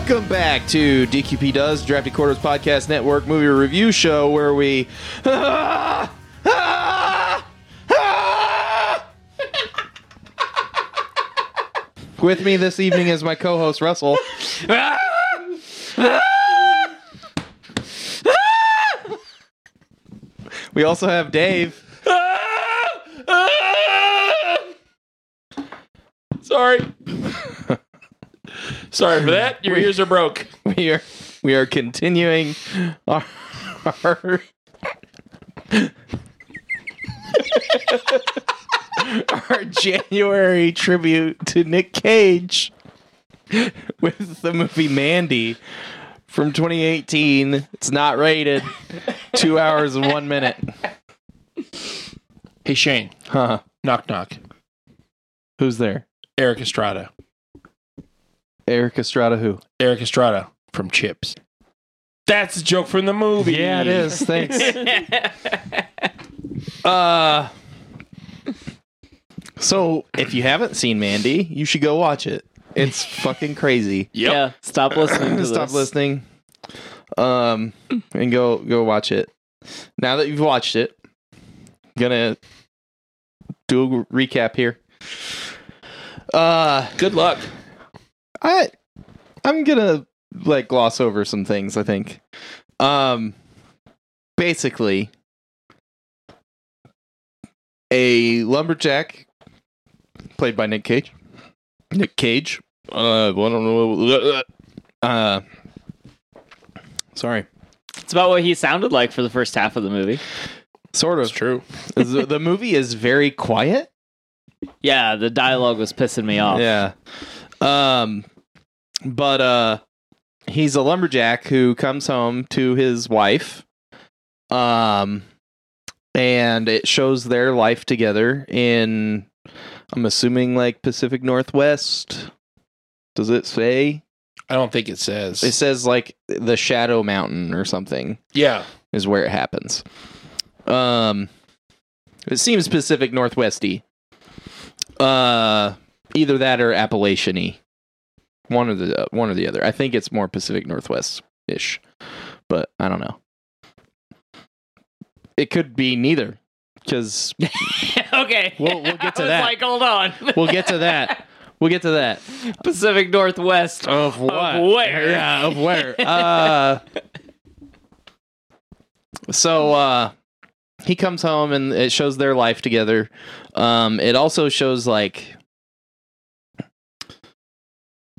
Welcome back to DQP Does Drafty Quarters Podcast Network movie review show where we. With me this evening is my co-host Russell. We also have Dave. Sorry. Sorry for that. Your ears are broke. We are we are continuing our, our our January tribute to Nick Cage with the movie Mandy from 2018. It's not rated. Two hours and one minute. Hey Shane, Huh? knock knock. Who's there? Erik Estrada. Erik Estrada. Who? Erik Estrada from Chips. That's a joke from the movie. Yeah, it is. Thanks. uh So, if you haven't seen Mandy, you should go watch it. It's fucking crazy. Yep. Yeah, stop listening to Stop this. listening. Um and go go watch it. Now that you've watched it, gonna do a recap here. Uh Good luck. I I'm gonna like gloss over some things, I think. Um basically a lumberjack played by Nick Cage. Nick Cage. Uh I don't know. Uh sorry. It's about what he sounded like for the first half of the movie. Sort That's of. true. the, the movie is very quiet. Yeah, the dialogue was pissing me off. Yeah. Um but uh he's a lumberjack who comes home to his wife. Um and it shows their life together in I'm assuming like Pacific Northwest. Does it say? I don't think it says. It says like the Shadow Mountain or something yeah. is where it happens. Um, it seems Pacific Northwesty. Uh, either that or Appalachian-y. One or the one or the other. I think it's more Pacific Northwest ish, but I don't know. It could be neither, because okay. We'll- we'll get to that. Like, hold on. we'll get to that. We'll get to that. Pacific Northwest. Of what? where? Yeah, of where? Uh, so uh, he comes home and it shows their life together. Um, it also shows like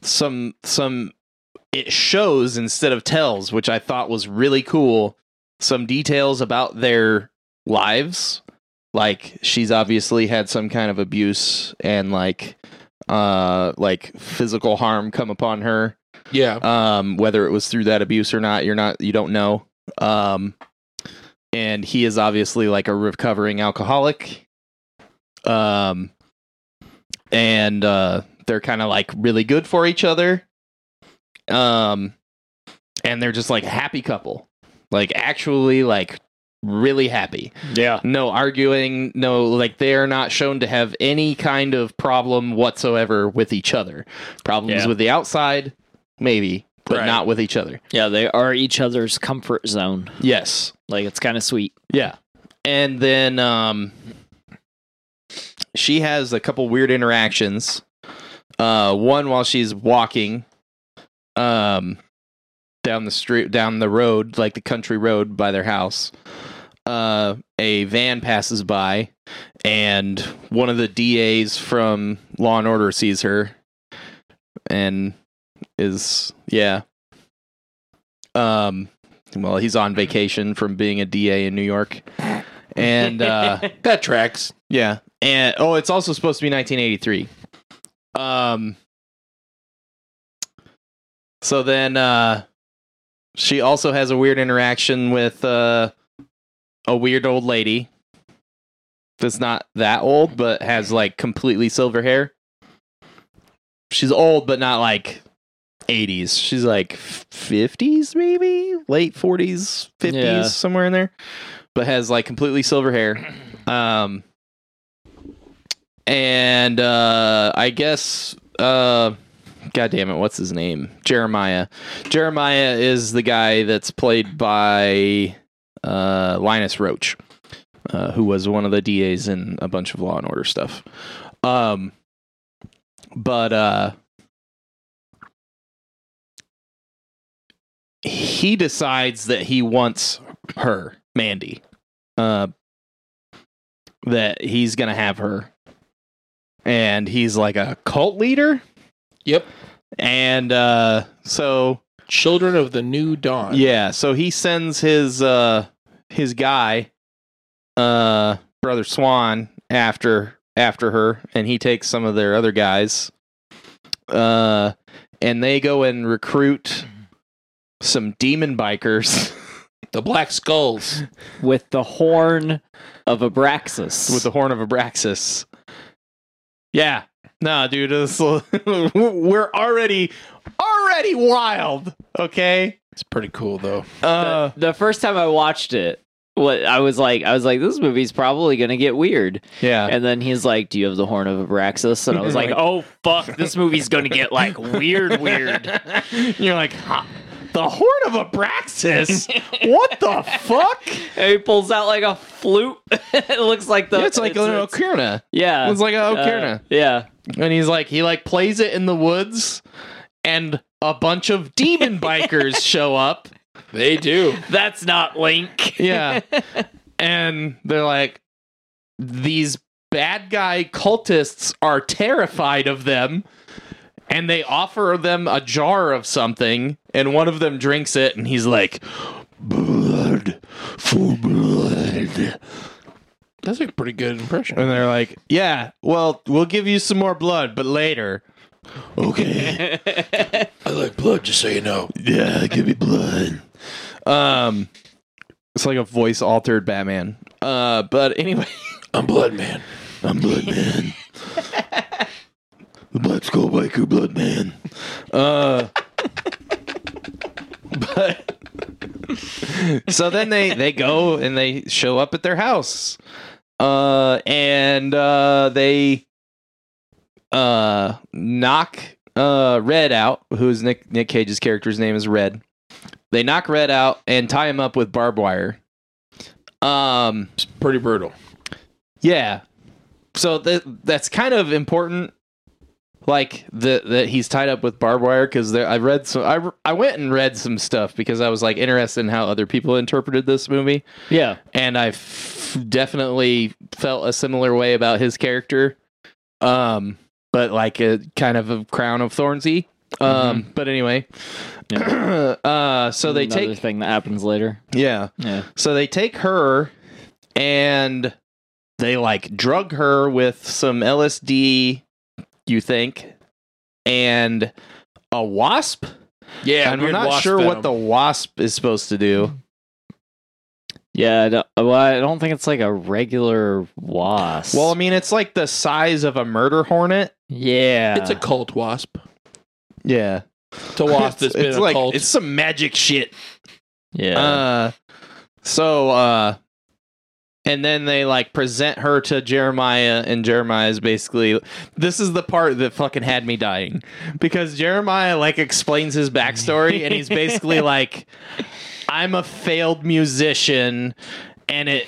some some it shows instead of tells, which I thought was really cool. Some details about their lives. Like she's obviously had some kind of abuse and like uh like physical harm come upon her Yeah. um whether it was through that abuse or not you're not you don't know um and he is obviously like a recovering alcoholic um and uh they're kind of like really good for each other um and they're just like a happy couple like actually like really happy Yeah. no arguing no like they are not shown to have any kind of problem whatsoever with each other problems Yeah. with the outside maybe but Right. not with each other Yeah, they are each other's comfort zone. yes Like, it's kind of sweet. yeah and then um she has a couple weird interactions uh one while she's walking um down the street down the road like the country road by their house uh a van passes by and one of the DAs from Law and Order sees her and is yeah um well he's on vacation from being a DA in New York and uh That tracks. yeah. And oh, it's also supposed to be 1983. Um So then uh she also has a weird interaction with uh a weird old lady that's not that old but has like completely silver hair. She's old but not like 80s. She's like 50s maybe, late 40s, 50s Yeah. somewhere in there. But has like completely silver hair. Um and uh I guess uh God damn it, what's his name? Jeremiah. Jeremiah is the guy that's played by uh, Linus Roache, uh, who was one of the DAs in a bunch of Law and Order stuff. Um, but uh, he decides that he wants her, Mandy. Uh, that he's gonna have her, and he's like a cult leader. Yep. And uh, so Children of the New Dawn. yeah, so he sends his uh his guy, uh brother Swan after after her, and he takes some of their other guys, uh, and they go and recruit some demon bikers The Black Skulls. With the horn of Abraxas. with the horn of Abraxas. Yeah, no, dude, this, we're already already wild. Okay, It's pretty cool though. uh, the first time I watched it, what I was like, I was like, this movie's probably gonna get weird. yeah. And then he's like, "Do you have the horn of Abraxas?" And I was like, "Oh fuck, this movie's gonna get like weird, weird." You're like, huh, the horn of Abraxas? what the fuck? And he pulls out like a flute. it looks like the. Yeah, it's like an it's- ocarina. Yeah, It's like an Uh, yeah, and he's like, he like plays it in the woods, and a bunch of demon bikers show up. They do. that's not Link. Yeah. and they're like, these bad guy cultists are terrified of them. And they offer them a jar of something, and one of them drinks it, and he's like, Blood for blood. That's a pretty good impression. And they're like, Yeah, well, we'll give you some more blood, but later. Okay. I like blood, just so you know. Yeah, give me blood. Um, it's like a voice altered Batman. Uh, but anyway, I'm Blood Man. I'm Blood Man. Black Skull Biker Blood Man. Uh, but so then they they go and they show up at their house. Uh, and uh, they uh knock uh Red out, who's Nick Nick Cage's character's name is Red. They knock Red out and tie him up with barbed wire. Um, It's pretty brutal. yeah. So that that's kind of important. Like the that he's tied up with barbed wire because I read some. I I went and read some stuff because I was like interested in how other people interpreted this movie, yeah, and I f- definitely felt a similar way about his character. Um, but like a kind of a crown of thornsy. Um, but anyway, uh, so they Another take thing that happens later. yeah. Yeah, So they take her and they like drug her with some LSD, you think, and a wasp. Yeah, and we're not wasp sure what the wasp is supposed to do. yeah. I don't, well, I don't think it's like a regular wasp. Well, I mean, it's like the size of a murder hornet. yeah, It's a cult wasp. Yeah, It's a wasp that's been it's a like cult. it's some magic shit. yeah. Uh, so uh, and then they like present her to Jeremiah, and Jeremiah is basically this is the part that fucking had me dying because Jeremiah like explains his backstory, and he's basically like, I'm a failed musician, and it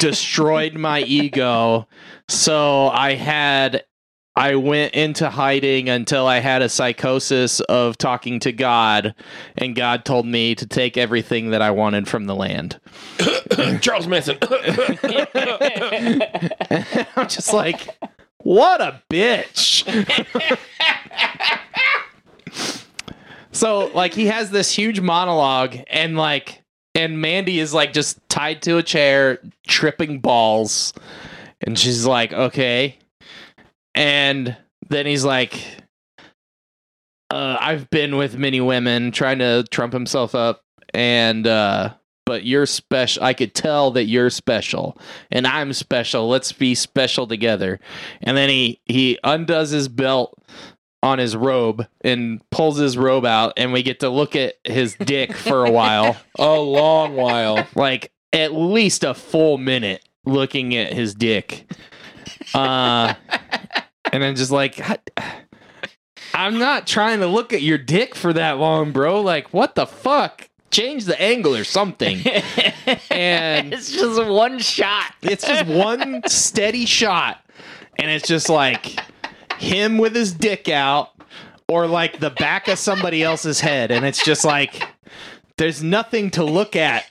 destroyed my ego, so I had. I went into hiding until I had a psychosis of talking to God, and God told me to take everything that I wanted from the land. Charles Manson. I'm just like, what a bitch. so, like, he has this huge monologue, and like, and Mandy is like just tied to a chair, tripping balls, and she's like, okay. And then he's like, uh, I've been with many women trying to trump himself up, and uh, but you're special. I could tell that you're special, and I'm special. Let's be special together. And then he he undoes his belt on his robe and pulls his robe out, and we get to look at his dick for a while, a long while. like at least a full minute looking at his dick. Uh, and then just like. I'm not trying to look at your dick for that long, bro. Like, what the fuck? Change the angle or something. and it's just one shot. it's just one steady shot. And it's just like him with his dick out or like the back of somebody else's head. And it's just like, there's nothing to look at.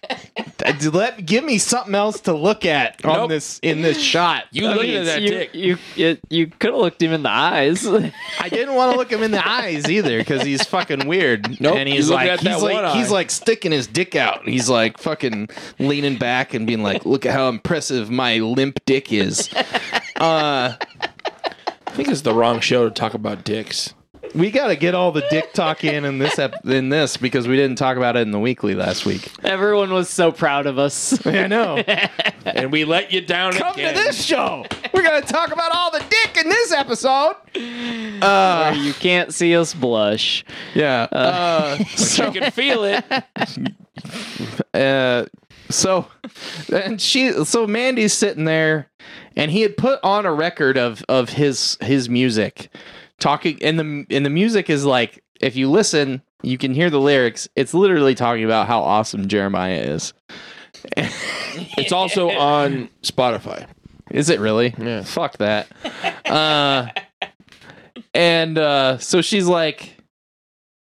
Let give me something else to look at on Nope. this in this shot. You I look mean, at that you, dick. You you, you could have looked him in the eyes. I didn't want to look him in the eyes either because he's fucking weird. Nope, and he's you like, at that he's like, he's like sticking his dick out. He's like fucking leaning back and being like, "Look at how impressive my limp dick is." Uh, I think it's the wrong show to talk about dicks. We got to get all the dick talk in in this ep- in this because we didn't talk about it in the weekly last week. Everyone was so proud of us. I know. And we let you down Come again. to this show. We're gonna talk about all the dick in this episode. Uh, you can't see us blush. yeah. Uh, But you can feel it. uh so and she so Mandy's sitting there and he had put on a record of of his his music talking and the and the music is like if you listen you can hear the lyrics. It's literally talking about how awesome Jeremiah is. It's also on Spotify. is it really? Yeah. fuck that. Uh and uh so she's like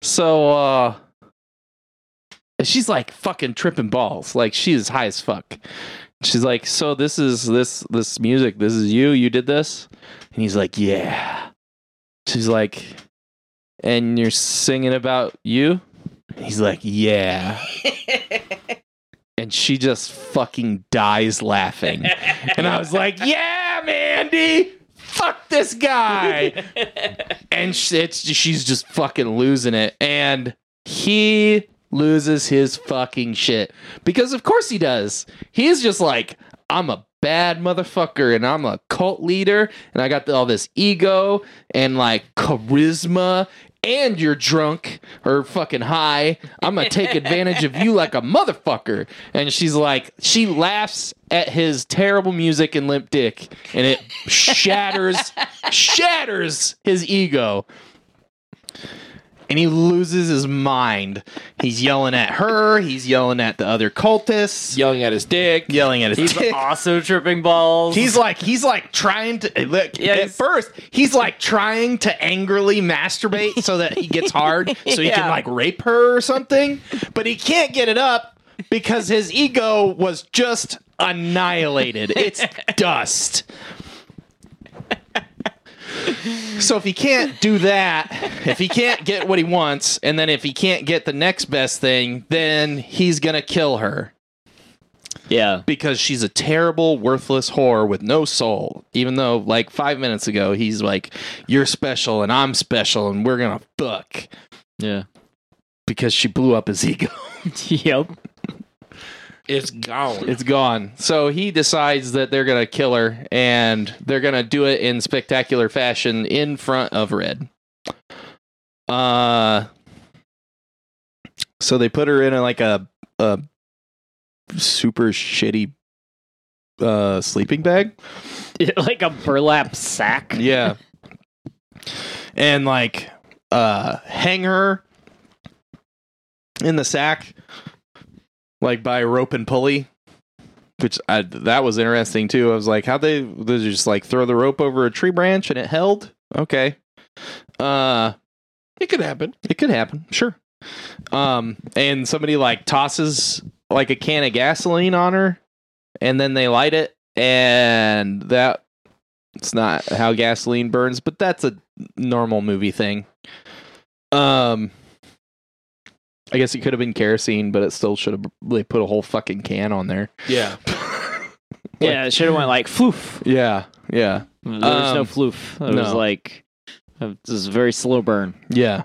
so uh she's like fucking tripping balls. Like she's high as fuck. She's like so this is this this music this is you you did this? And he's like yeah she's like and you're singing about you? He's like yeah. And she just fucking dies laughing. And I was like, "Yeah, Mandy, fuck this guy." and she's just fucking losing it, and he loses his fucking shit. Because, of course, he does. He's just like, "I'm a." Bad motherfucker, and I'm a cult leader, and I got all this ego and like charisma, and you're drunk or fucking high. I'm gonna take advantage of you like a motherfucker. And she's like, she laughs at his terrible music and limp dick, and it shatters, shatters his ego. And he loses his mind. He's yelling at her. He's yelling at the other cultists. Yelling at his dick. Yelling at his dick. He's dick. also tripping balls. He's like he's like trying to look Yeah, at first he's like trying to angrily masturbate so that he gets hard so he can like rape her or something but he can't get it up because his ego was just annihilated it's dust so if he can't do that if he can't get what he wants and then if he can't get the next best thing then he's gonna kill her yeah. because she's a terrible, worthless whore with no soul. Even though, like five minutes ago, he's like, "You're special and I'm special and we're gonna fuck," Yeah. because she blew up his ego. yep. It's gone. it's gone. So he decides that they're gonna kill her and they're gonna do it in spectacular fashion in front of Red. Uh, so they put her in a, like a a super shitty uh sleeping bag. like a burlap sack. Yeah. and like uh hang her in the sack like by rope and pulley. Which I, that was interesting too. I was like, how they they just like throw the rope over a tree branch and it held? Okay. Uh it could happen. it could happen, sure. Um, and somebody like tosses like a can of gasoline on her, and then they light it, and that it's not how gasoline burns, but that's a normal movie thing. Um, I guess it could have been kerosene, but it still should have they put a whole fucking can on there. Yeah. Yeah, it should have went like floof. Yeah, yeah, There was no Um, floof. It was like it was a very slow burn. yeah.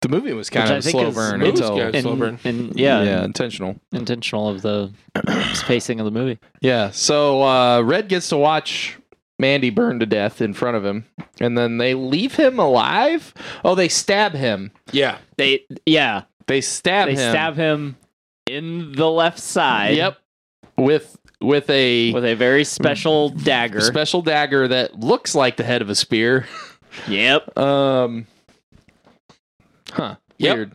The movie was kind Which of I a think slow is- burn Movie's until good. And, Slow burn. and yeah, yeah, intentional. intentional of the spacing of the movie. Yeah. So uh, Red gets to watch Mandy burn to death in front of him, and then they leave him alive. Oh, they stab him. Yeah. They yeah, They stab they him. stab him in the left side. Yep. With with a With a very special dagger. special dagger that looks like the head of a spear. yep. Um. Huh. Yep. Weird.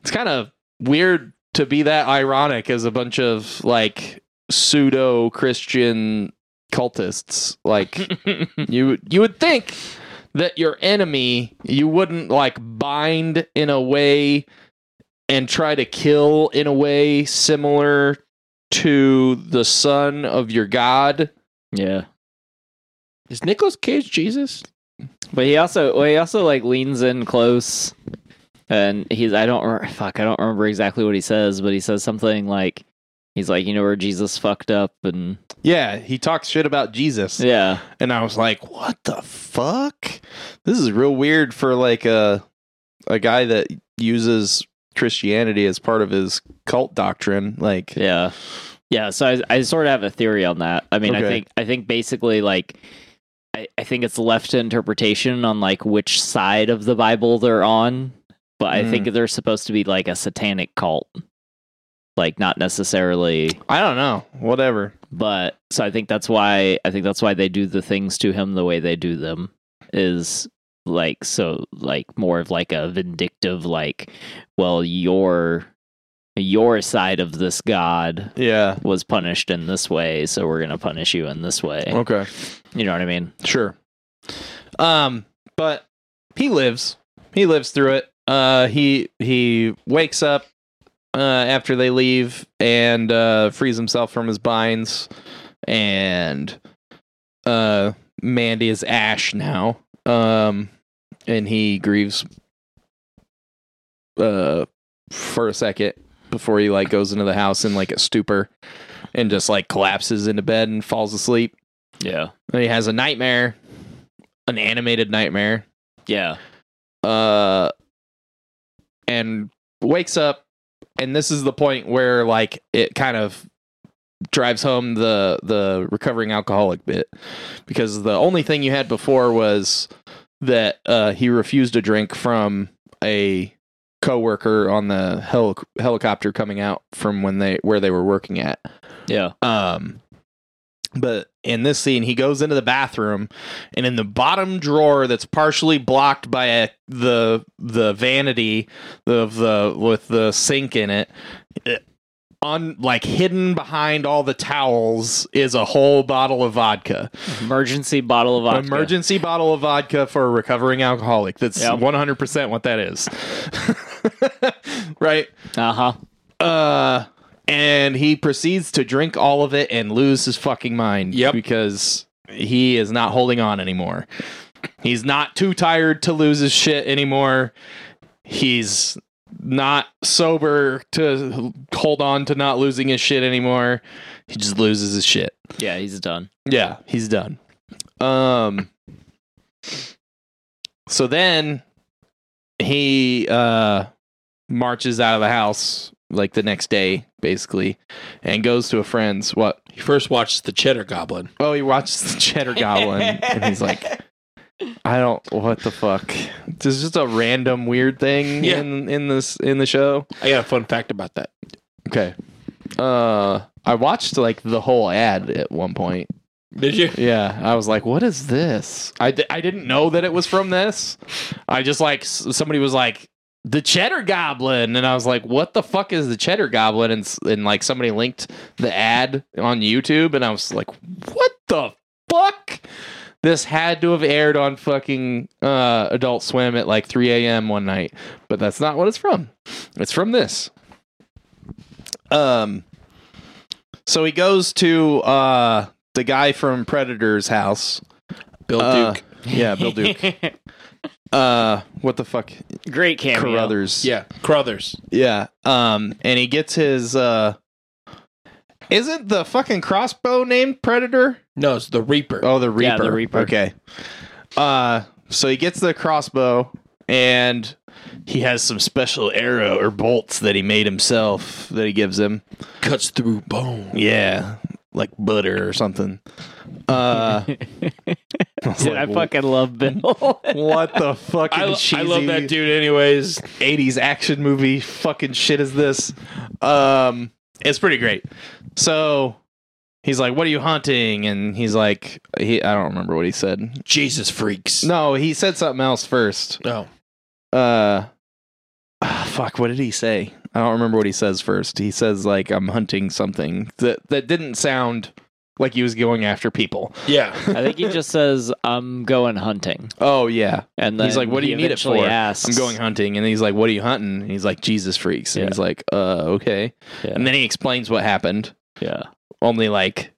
It's kind of weird to be that ironic as a bunch of like pseudo Christian cultists. Like you you would think that your enemy you wouldn't like bind in a way and try to kill in a way similar to the son of your god. Yeah. Is Nicolas Cage Jesus? But he also well, he also like leans in close, and he's I don't re- fuck I don't remember exactly what he says, but he says something like he's like you know where Jesus fucked up and Yeah, he talks shit about Jesus. yeah and I was like, "What the fuck? This is real weird for like a a guy that uses Christianity as part of his cult doctrine." Like, yeah yeah. So I I sort of have a theory on that. I mean I think I think basically like. I, I think it's left to interpretation on like which side of the Bible they're on, but I think mm. they're supposed to be like a satanic cult, like not necessarily I don't know, whatever. but so I think that's why I think that's why they do the things to him the way they do them is like so like more of like a vindictive like well your your side of this god Yeah. was punished in this way so we're going to punish you in this way Okay. you know what I mean Sure. Um, but he lives. He lives through it. Uh, he he wakes up uh, after they leave and uh, frees himself from his binds, and uh, Mandy is Ash now. Um, and he grieves uh for a second before he like goes into the house in like a stupor and just like collapses into bed and falls asleep. yeah And he has a nightmare, an animated nightmare, yeah uh, and wakes up. And this is the point where like it kind of drives home the the recovering alcoholic bit because the only thing you had before was that uh, he refused a drink from a coworker on the hel- helicopter coming out from when they where they were working at. yeah Um, but in this scene, he goes into the bathroom, and in the bottom drawer that's partially blocked by a, the the vanity of the with the sink in it, it, on like hidden behind all the towels is a whole bottle of vodka. emergency bottle of vodka Emergency bottle of vodka for a recovering alcoholic. That's Yep. one hundred percent what that is. right. uh-huh Uh, and he proceeds to drink all of it and lose his fucking mind. Yep. Because he is not holding on anymore. He's not too tired to lose his shit anymore. He's not sober to hold on to not losing his shit anymore. He just loses his shit. yeah he's done Yeah, he's done. Um so then he uh marches out of the house like the next day basically and goes to a friend's what He first watched The Cheddar Goblin. oh he watches the cheddar goblin and he's like I don't what the fuck. This is just a random weird thing Yeah. in in this in the show. I got a fun fact about that. Okay. Uh I watched like the whole ad at one point Did you? Yeah, I was like, "What is this?" I, di- I didn't know that it was from this. I just like somebody was like, "The Cheddar Goblin," and I was like, "What the fuck is the Cheddar Goblin?" And and like somebody linked the ad on YouTube, and I was like, "What the fuck?" This had to have aired on fucking uh, Adult Swim at like 3 a.m. one night, but that's not what it's from. It's from this. Um. So he goes to uh the guy from Predator's house. Bill Uh, Duke. Yeah, Bill Duke. uh, what the fuck? great cameo Carruthers. Yeah, Crothers. Yeah. Um, and he gets his uh. Isn't the fucking crossbow named Predator? No, it's the Reaper. Oh, the Reaper. Yeah, the Reaper. Okay. Uh, so he gets the crossbow, and he has some special arrow or bolts that he made himself that he gives him. Cuts through bone. Yeah, like butter or something. Uh, I was Dude, I fucking love Bill. what the fucking I, cheesy I love that dude anyways. 80s action movie fucking shit is this? Um, it's pretty great. So he's like, "What are you hunting?" And he's like, "He, I don't remember what he said. Jesus freaks. No, he said something else first. No. Uh, fuck, what did he say? I don't remember what he says first. He says like I'm hunting something that that didn't sound like he was going after people. Yeah. I think he just says, "I'm going hunting," Oh yeah. and then He's like, "What do you need it for?" Asks, I'm going hunting and he's like, "What are you hunting?" And he's like, "Jesus freaks." And Yeah. he's like, "Uh, okay." Yeah. And then he explains what happened Yeah, only like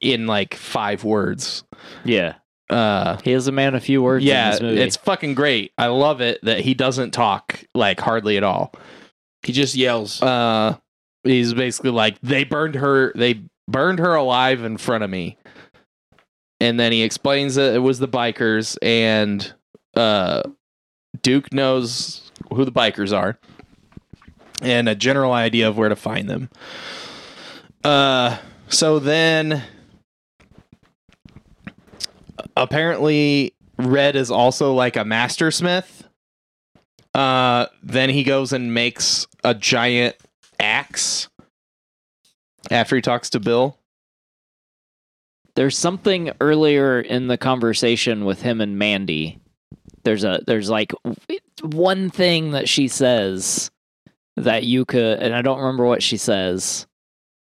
in like 5 words. yeah. Uh He is a man of few words. in yeah, this movie. it's fucking great. I love it that he doesn't talk like hardly at all. He just yells. uh he's basically like they burned her they burned her alive in front of me and then he explains that it was the bikers and uh duke knows who the bikers are and a general idea of where to find them uh so then apparently red is also like a master smith uh then he goes and makes a giant axe after he talks to Bill. there's something earlier in the conversation with him and Mandy. There's a there's like one thing that she says that you could, and I don't remember what she says.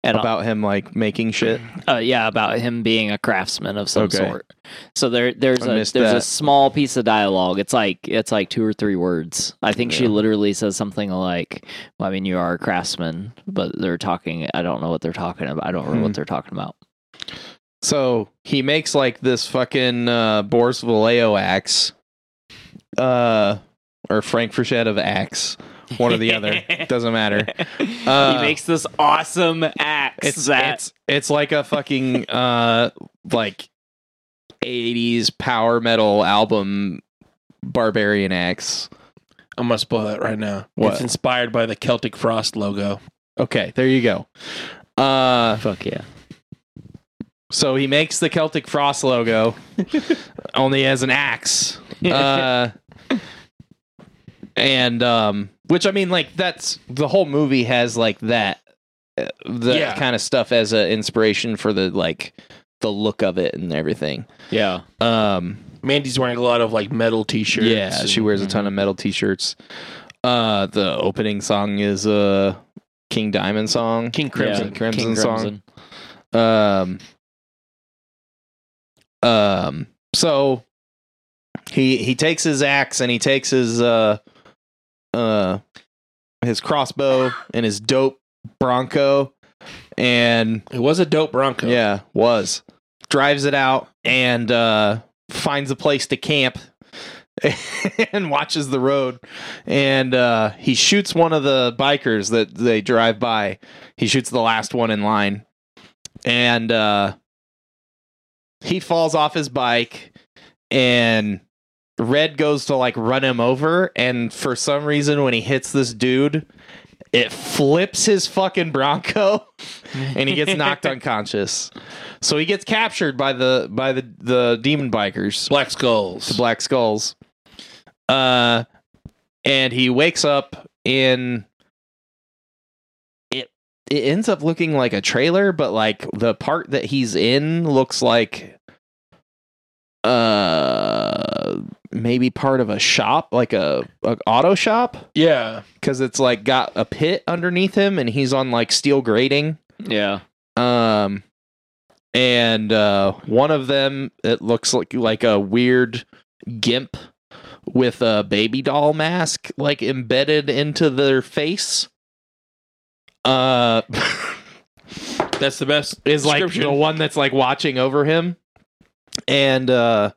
And About him like making shit. uh, yeah, about him being a craftsman of some Okay. sort. So there there's I a there's that. a small piece of dialogue. It's like it's like two or three words. I think she literally says something like, well, "I mean, you are a craftsman," but they're talking. I don't know what they're talking about. I don't Hmm. what they're talking about. So he makes like this fucking uh Boris Vallejo axe. Uh or Frank Frazetta axe. One or the other. Doesn't matter. Uh, he makes this awesome axe. It's that it's it's like a fucking uh like 80s power metal album barbarian axe. I'm gonna spoil it right now. What? It's inspired by the Celtic Frost logo. Okay, there you go. Uh fuck yeah. So he makes the Celtic Frost logo only as an axe. Uh, and um which I mean like that's the whole movie has like that uh, the Yeah. kind of stuff as an inspiration for the like the look of it and everything. yeah. Um Mandy's wearing a lot of like metal t-shirts. yeah, she and- wears a ton of metal t-shirts. Uh the opening song is a King Diamond song. King Crimson. Yeah. Crimson King song. Um, um, so he he takes his axe and he takes his uh uh his crossbow and his dope bronco and It was a dope Bronco. yeah was. Drives it out and uh finds a place to camp and watches the road. And uh he shoots one of the bikers that they drive by. He shoots the last one in line. And uh he falls off his bike and red goes to like run him over and for some reason when he hits this dude it flips his fucking bronco and he gets knocked unconscious. So he gets captured by the by the the demon bikers. Black Skulls. the black skulls. Uh and he wakes up in it it ends up looking like a trailer but like the part that he's in looks like uh maybe part of a shop like a, a auto shop? Yeah. because it's like got a pit underneath him and he's on like steel grating. Yeah. um and uh one of them it looks like like a weird gimp with a baby doll mask like embedded into their face. Uh That's the best is like the one that's like watching over him. And uh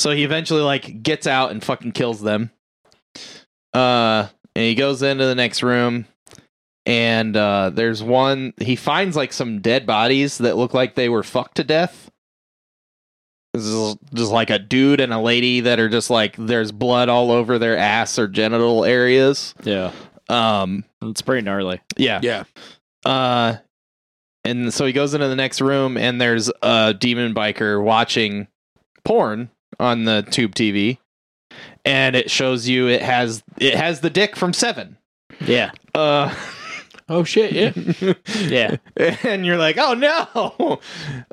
so he eventually like gets out and fucking kills them uh and he goes into the next room and uh there's one he finds like some dead bodies that look like they were fucked to death this is just like a dude and a lady that are just like there's blood all over their ass or genital areas Yeah. um It's pretty gnarly. yeah Yeah. uh, and so he goes into the next room, and there's a demon biker watching porn on the tube TV, and it shows you it has it has the dick from Seven. Yeah. Uh, Oh shit, yeah. Yeah. and you're like, oh no.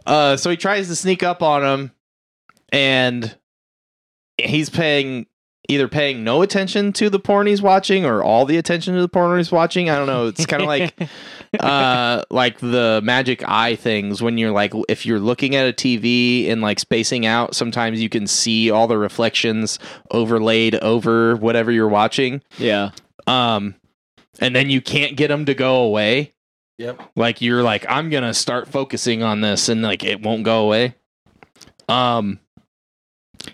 Uh, so he tries to sneak up on him, and he's paying either paying no attention to the porn he's watching or all the attention to the porn he's watching. I don't know. It's kind of like uh like the magic eye things when you're like if you're looking at a TV and like spacing out, sometimes you can see all the reflections overlaid over whatever you're watching. yeah. Um and then you can't get them to go away. Yep. Like you're like I'm going to start focusing on this and like it won't go away. Um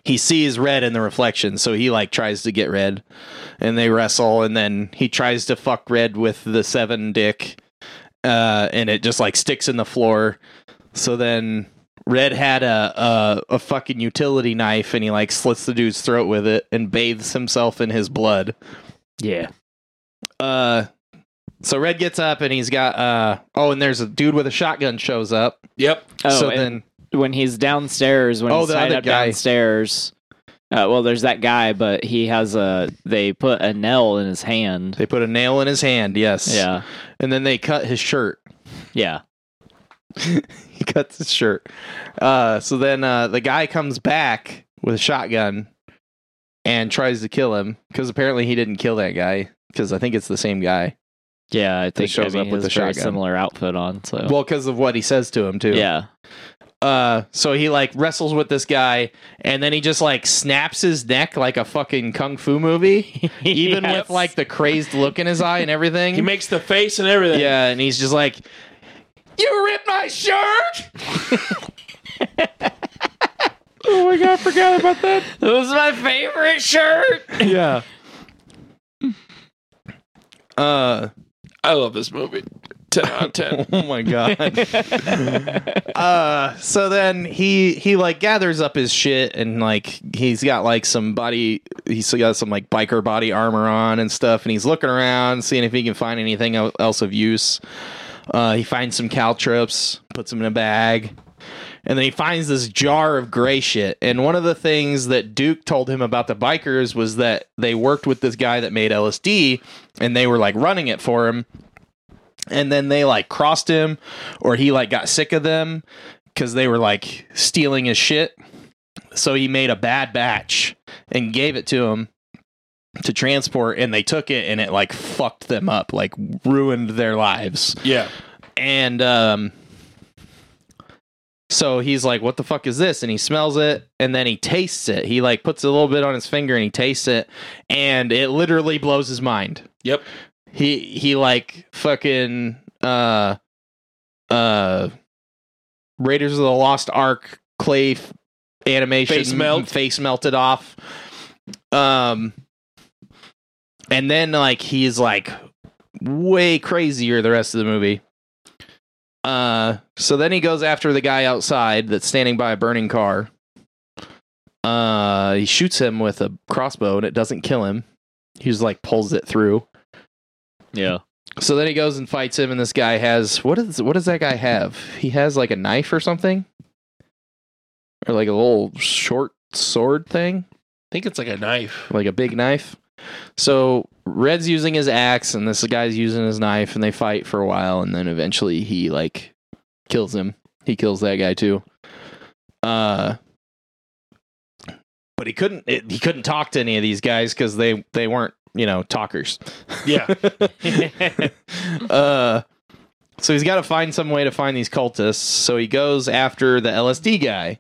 he sees red in the reflection, so he like tries to get red and they wrestle and then he tries to fuck red with the seven dick uh and it just like sticks in the floor. So then Red had a, a a fucking utility knife and he like slits the dude's throat with it and bathes himself in his blood. Yeah. Uh so Red gets up and he's got uh oh and there's a dude with a shotgun shows up. Yep. Oh, so and then when he's downstairs, when Oh, he's the tied other up guy. downstairs. Uh, well, there's that guy, but he has a. They put a nail in his hand. they put a nail in his hand, yes. Yeah, And then they cut his shirt. yeah, he cuts his shirt. Uh, so then uh, the guy comes back with a shotgun and tries to kill him because apparently he didn't kill that guy because I think it's the same guy. yeah. I think shows I mean, up with he has the a very shotgun. similar outfit on. So Well, because of what he says to him too. yeah, Uh, so he like wrestles with this guy and then he just like snaps his neck like a fucking kung fu movie, even Yes. with like the crazed look in his eye and everything. He makes the face and everything. yeah, and he's just like, "You ripped my shirt." oh my god, I forgot about that. it was my favorite shirt. yeah. Uh I love this movie. Ten out of ten. oh my god. uh so then he he like gathers up his shit and like he's got like some body he's got some like biker body armor on and stuff and he's looking around seeing if he can find anything else of use. Uh he finds some caltrops, puts them in a bag. And then he finds this jar of gray shit. And one of the things that Duke told him about the bikers was that they worked with this guy that made LSD and they were like running it for him. And then they like crossed him or he like got sick of them because they were like stealing his shit. So he made a bad batch and gave it to him to transport and they took it and it like fucked them up, like ruined their lives Yeah. and um so he's like what the fuck is this and he smells it and then he tastes it he like puts a little bit on his finger and he tastes it and it literally blows his mind Yep. He he like fucking uh uh raiders of the lost ark clay f- animation Face melt. face melted off. Um and then like he's like way crazier the rest of the movie. Uh so then he goes after the guy outside that's standing by a burning car. Uh he shoots him with a crossbow and it doesn't kill him. He just like pulls it through yeah, so then he goes and fights him, and this guy has what is what does that guy have? He has like a knife or something, or like a little short sword thing, I think it's like a knife. like a big knife. So Red's using his axe, and this guy's using his knife, and they fight for a while, and then eventually he like kills him. He kills that guy too. Uh, but he couldn't. It, he couldn't talk to any of these guys because they they weren't you know talkers. Yeah. uh, so he's got to find some way to find these cultists. So he goes after the LSD guy.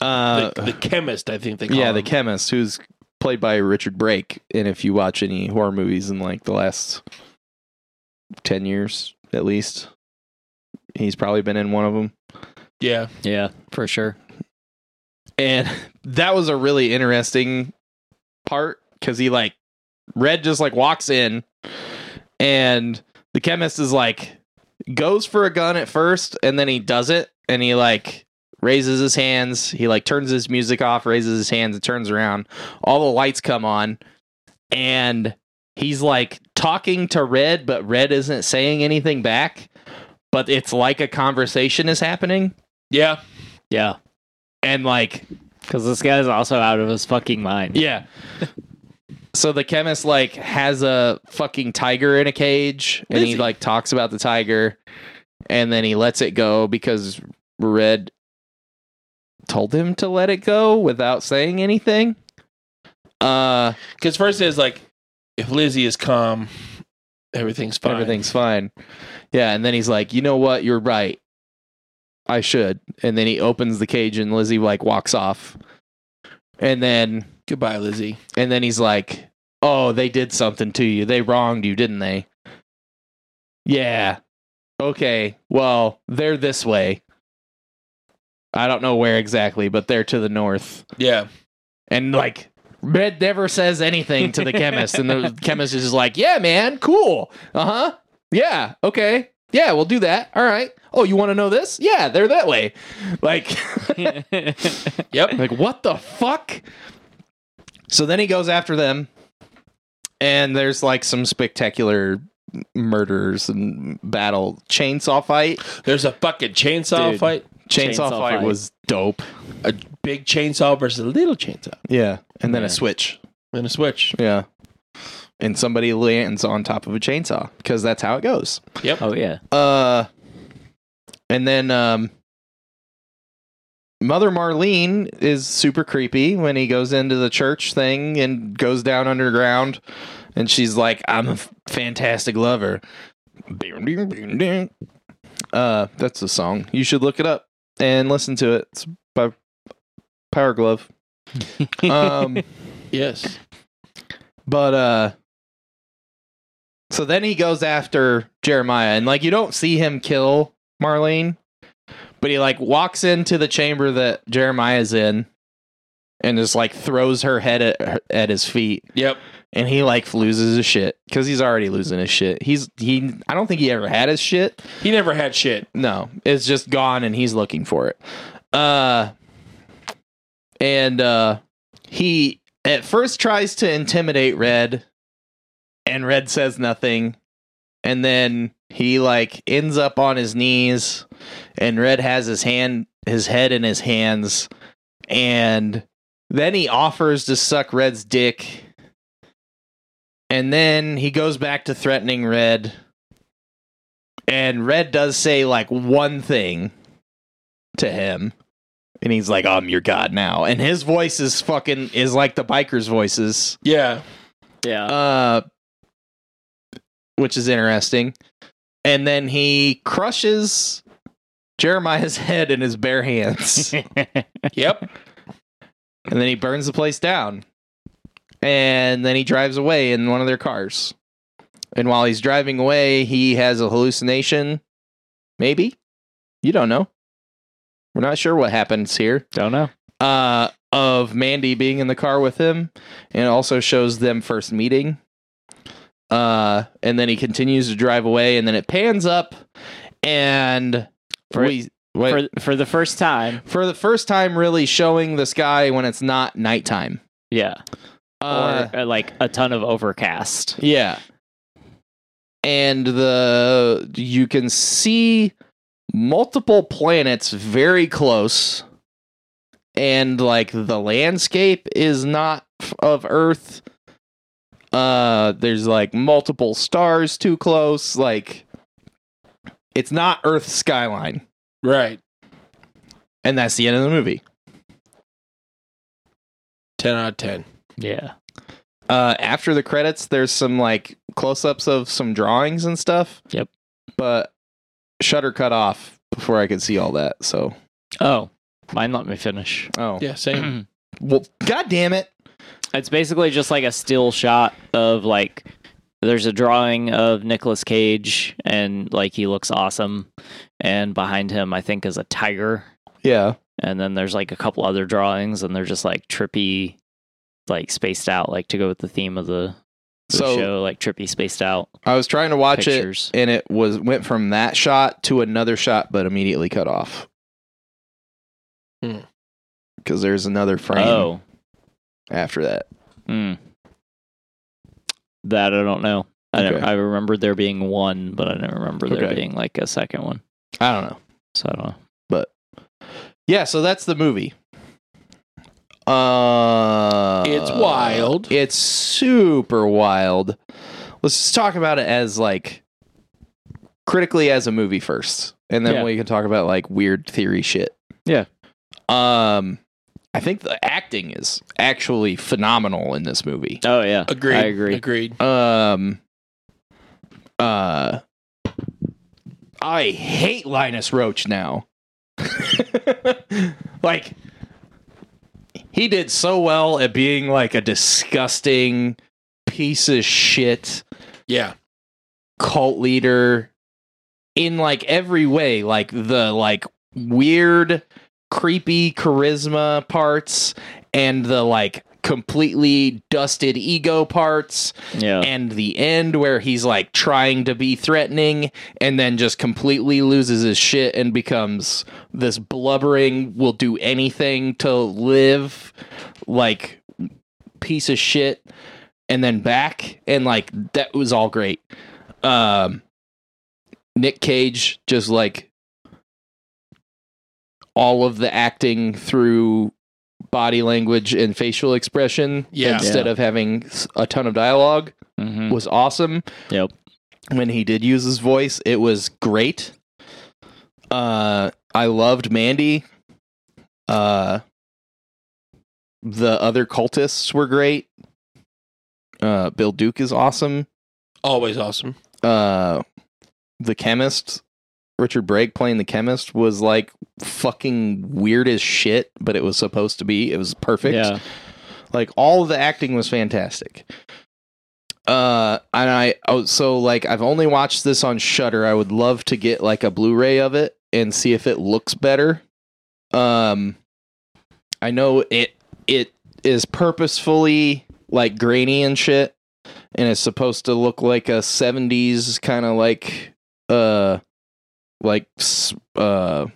Uh, the, the chemist, I think they call yeah, him. the chemist who's played by Richard Brake. And if you watch any horror movies in like the last ten years, at least, he's probably been in one of them. yeah. yeah, for sure. And that was a really interesting part because he like Red just like walks in and the chemist is like goes for a gun at first and then he does it and he like raises his hands he like turns his music off raises his hands and turns around all the lights come on and he's like talking to red but red isn't saying anything back but it's like a conversation is happening Yeah. Yeah, and like because this guy's also out of his fucking mind. Yeah. So the chemist like has a fucking tiger in a cage and he he? like talks about the tiger and then he lets it go because Red told him to let it go without saying anything. Uh, Because first it's like, if Lizzie is calm, everything's fine. everything's fine. Yeah, and then he's like, you know what? You're right. I should. And then he opens the cage, and Lizzie like walks off. And then Goodbye, Lizzie. and then he's like, "Oh, they did something to you. They wronged you, didn't they?" Yeah. Okay. Well, they're this way. I don't know where exactly, but they're to the north. Yeah. And like Red never says anything to the chemist, and the chemist is just like, "Yeah, man, cool. Uh huh. Yeah. Okay. Yeah, we'll do that. All right. Oh, you want to know this? Yeah, they're that way. Like, Yep. like what the fuck? So then he goes after them, and there's like some spectacular murders and battle chainsaw fight. There's a fucking chainsaw Dude. fight. Chainsaw, Chainsaw fight, fight. was dope. A big chainsaw versus a little chainsaw. Yeah, and then Yeah. a switch. And a switch. Yeah. And somebody lands on top of a chainsaw because that's how it goes. Yep. oh yeah. Uh, and then um, Mother Marlene is super creepy when he goes into the church thing and goes down underground, and she's like, "I'm a f- fantastic lover." Uh, that's a song. You should look it up and listen to it. It's by Power Glove. Um. Yes. But uh so then he goes after Jeremiah and like you don't see him kill Marlene, but he like walks into the chamber that Jeremiah's in and just like throws her head at, at his feet Yep. and he like loses his shit cuz he's already losing his shit. He's he I don't think he ever had his shit. He never had shit. No, it's just gone and he's looking for it. Uh and uh he at first tries to intimidate Red and Red says nothing. And then he like ends up on his knees and Red has his hand his head in his hands and then he offers to suck Red's dick. And then he goes back to threatening Red and Red does say like one thing to him, and he's like, "I'm your god now." And his voice is fucking is like the bikers' voices, Yeah. Yeah. uh, which is interesting. And then he crushes Jeremiah's head in his bare hands, Yep. and then he burns the place down. And then he drives away in one of their cars. And while he's driving away, he has a hallucination. Maybe. You don't know. We're not sure what happens here. Don't know. Uh of Mandy being in the car with him and also shows them first meeting. Uh and then he continues to drive away and then it pans up and For- we For for the first time. for the first time really showing the sky when it's not nighttime. Yeah. Uh, or uh, like a ton of overcast. Yeah. And the you can see multiple planets very close and like the landscape is not of earth uh there's like multiple stars too close like it's not earth skyline Right. and that's the end of the movie 10 out of 10. Yeah. Uh, after the credits, there's some like close-ups of some drawings and stuff. Yep. But Shudder cut off before I could see all that. So, Oh, mine let me finish. oh, Yeah, same. well, god damn it! It's basically just like a still shot of like there's a drawing of Nicolas Cage and like he looks awesome and behind him I think is a tiger Yeah, and then there's like a couple other drawings and they're just like trippy like spaced out like to go with the theme of the, the So- show like trippy spaced out I was trying to watch pictures. it, and it was went from that shot to another shot, but immediately cut off Hmm. because there's another frame Oh. After that. Hmm. That I don't know. I Okay. I remember there being one, but I don't remember there Okay. being like a second one. I don't know. So I don't know. But yeah, so that's the movie. Uh It's wild. It's super wild. Let's just talk about it as like critically as a movie first. And then Yeah. we can talk about like weird theory shit. Yeah. Um I think the acting is actually phenomenal in this movie. Oh yeah, Agreed. I agree. Agreed. Um, uh, I hate Linus Roache now. like, he did so well at being like a disgusting piece of shit Yeah. cult leader in like every way like the like weird creepy charisma parts and the like completely dusted ego parts Yeah, and the end where he's like trying to be threatening and then just completely loses his shit and becomes this blubbering will do anything to live like piece of shit and then back. And like that was all great. Um Nick Cage just like all of the acting through body language and facial expression Yeah. instead Yeah. of having a ton of dialogue Mhm. was awesome. Yep. When he did use his voice, it was great. Uh I loved Mandy. Uh the other cultists were great. Uh Bill Duke is awesome. Always awesome. Uh the chemist Richard Brake playing the chemist was like fucking weird as shit, but it was supposed to be. It was perfect. Yeah, Like all of the acting was fantastic. Uh, and I oh, so like I've only watched this on Shudder. I would love to get like a Blu-ray of it and see if it looks better. Um, I know it it is purposefully like grainy and shit, and it's supposed to look like a '70s kind of like uh like uh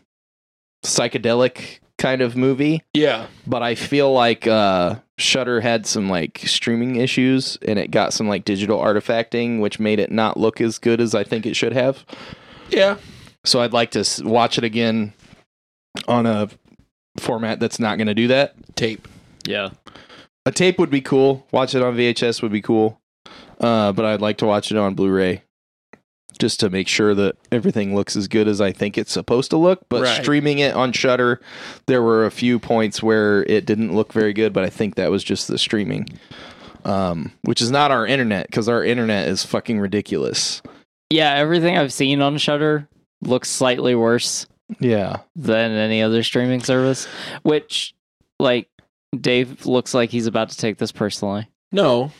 psychedelic kind of movie Yeah. but I feel like uh Shudder had some like streaming issues and it got some like digital artifacting which made it not look as good as I think it should have. Yeah. So I'd like to s- watch it again on a format that's not going to do that. Tape. yeah, A tape would be cool. Watch it on VHS would be cool. Uh but I'd like to watch it on Blu-ray just to make sure that everything looks as good as I think it's supposed to look. But Right. streaming it on Shudder, there were a few points where it didn't look very good, but I think that was just the streaming. Um, which is not our internet because our internet is fucking ridiculous. yeah. Everything I've seen on Shudder looks slightly worse Yeah. than any other streaming service. Which, like, Dave looks like he's about to take this personally. No.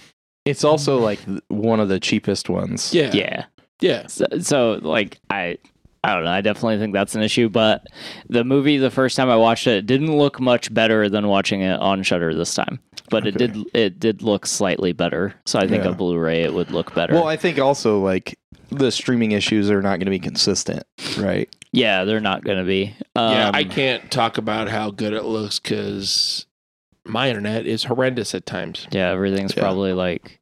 It's also like one of the cheapest ones. Yeah. Yeah. Yeah. So, so like I I don't know. I definitely think that's an issue. But the movie, the first time I watched it, it didn't look much better than watching it on Shudder this time. But it did it did look slightly better. So I think Yeah. a Blu-ray it would look better. Well, I think also like the streaming issues are not going to be consistent, right? yeah, they're not going to be. Um, yeah. I can't talk about how good it looks because my internet is horrendous at times. Yeah, everything's Yeah. probably like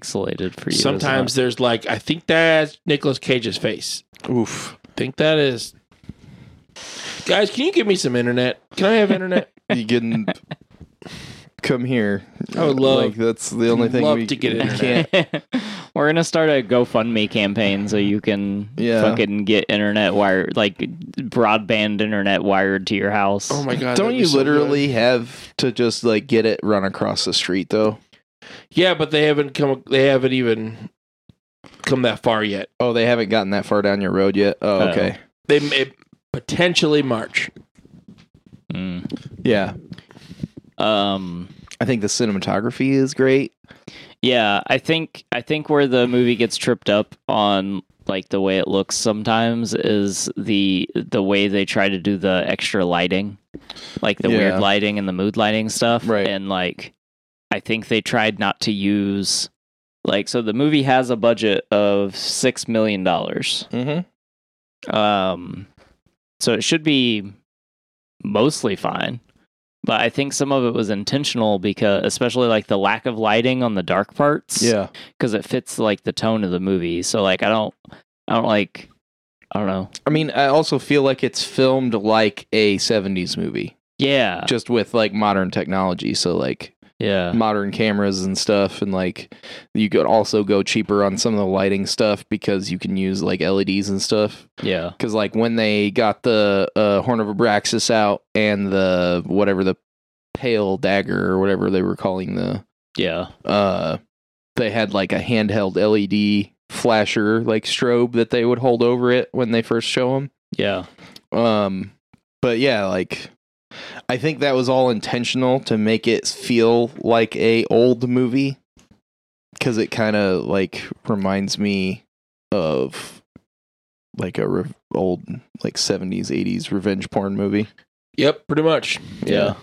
pixelated for you. Sometimes there's like, I think that's Nicolas Cage's face. Oof. think that is. Guys, can you give me some internet? Can I have internet? You can come here. I would love- Like that's the only thing love we to get we internet. can't. We're gonna start a GoFundMe campaign so you can Yeah. fucking get internet wired, like broadband internet wired to your house. Oh my god! Don't you so literally have to just like get it run across the street though? Good. Yeah, but they haven't come. They haven't even come that far yet. Oh, they haven't gotten that far down your road yet. Oh, Oh. okay. They may potentially March. Mm. Yeah. Um. I think the cinematography is great. Yeah, I think I think where the movie gets tripped up on like the way it looks sometimes is the the way they try to do the extra lighting, like the Yeah. weird lighting and the mood lighting stuff. Right. And like, I think they tried not to use like so. The movie has a budget of six million dollars. Mm-hmm. Um, so it should be mostly fine. But I think some of it was intentional because, especially like the lack of lighting on the dark parts Yeah. because it fits like the tone of the movie. So like I don't I don't like I don't know. I mean, I also feel like it's filmed like a 70s movie, Yeah. just with like modern technology. So like Yeah. modern cameras and stuff and like you could also go cheaper on some of the lighting stuff because you can use like LEDs and stuff Yeah. because like when they got the uh, Horn of Abraxas out and the whatever the pale dagger or whatever they were calling the Yeah. uh they had like a handheld LED flasher like strobe that they would hold over it when they first show them Yeah. um, but yeah, like I think that was all intentional to make it feel like a old movie because it kind of like reminds me of like a re- old like 70s 80s revenge porn movie Yep, pretty much. Yeah.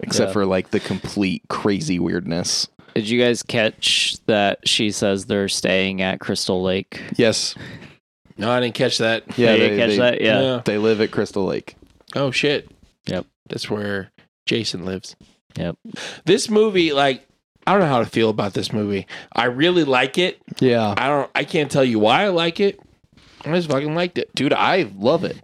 except Yeah. for like the complete crazy weirdness Did you guys catch that she says they're staying at Crystal Lake? yes No, I didn't catch that. yeah you they, catch they- that? Yeah. they live at crystal lake Oh shit. Yep. That's where Jason lives. Yep. This movie, like, I don't know how to feel about this movie. I really like it. yeah I don't. I can't tell you why I like it. I just fucking liked it. dude i love it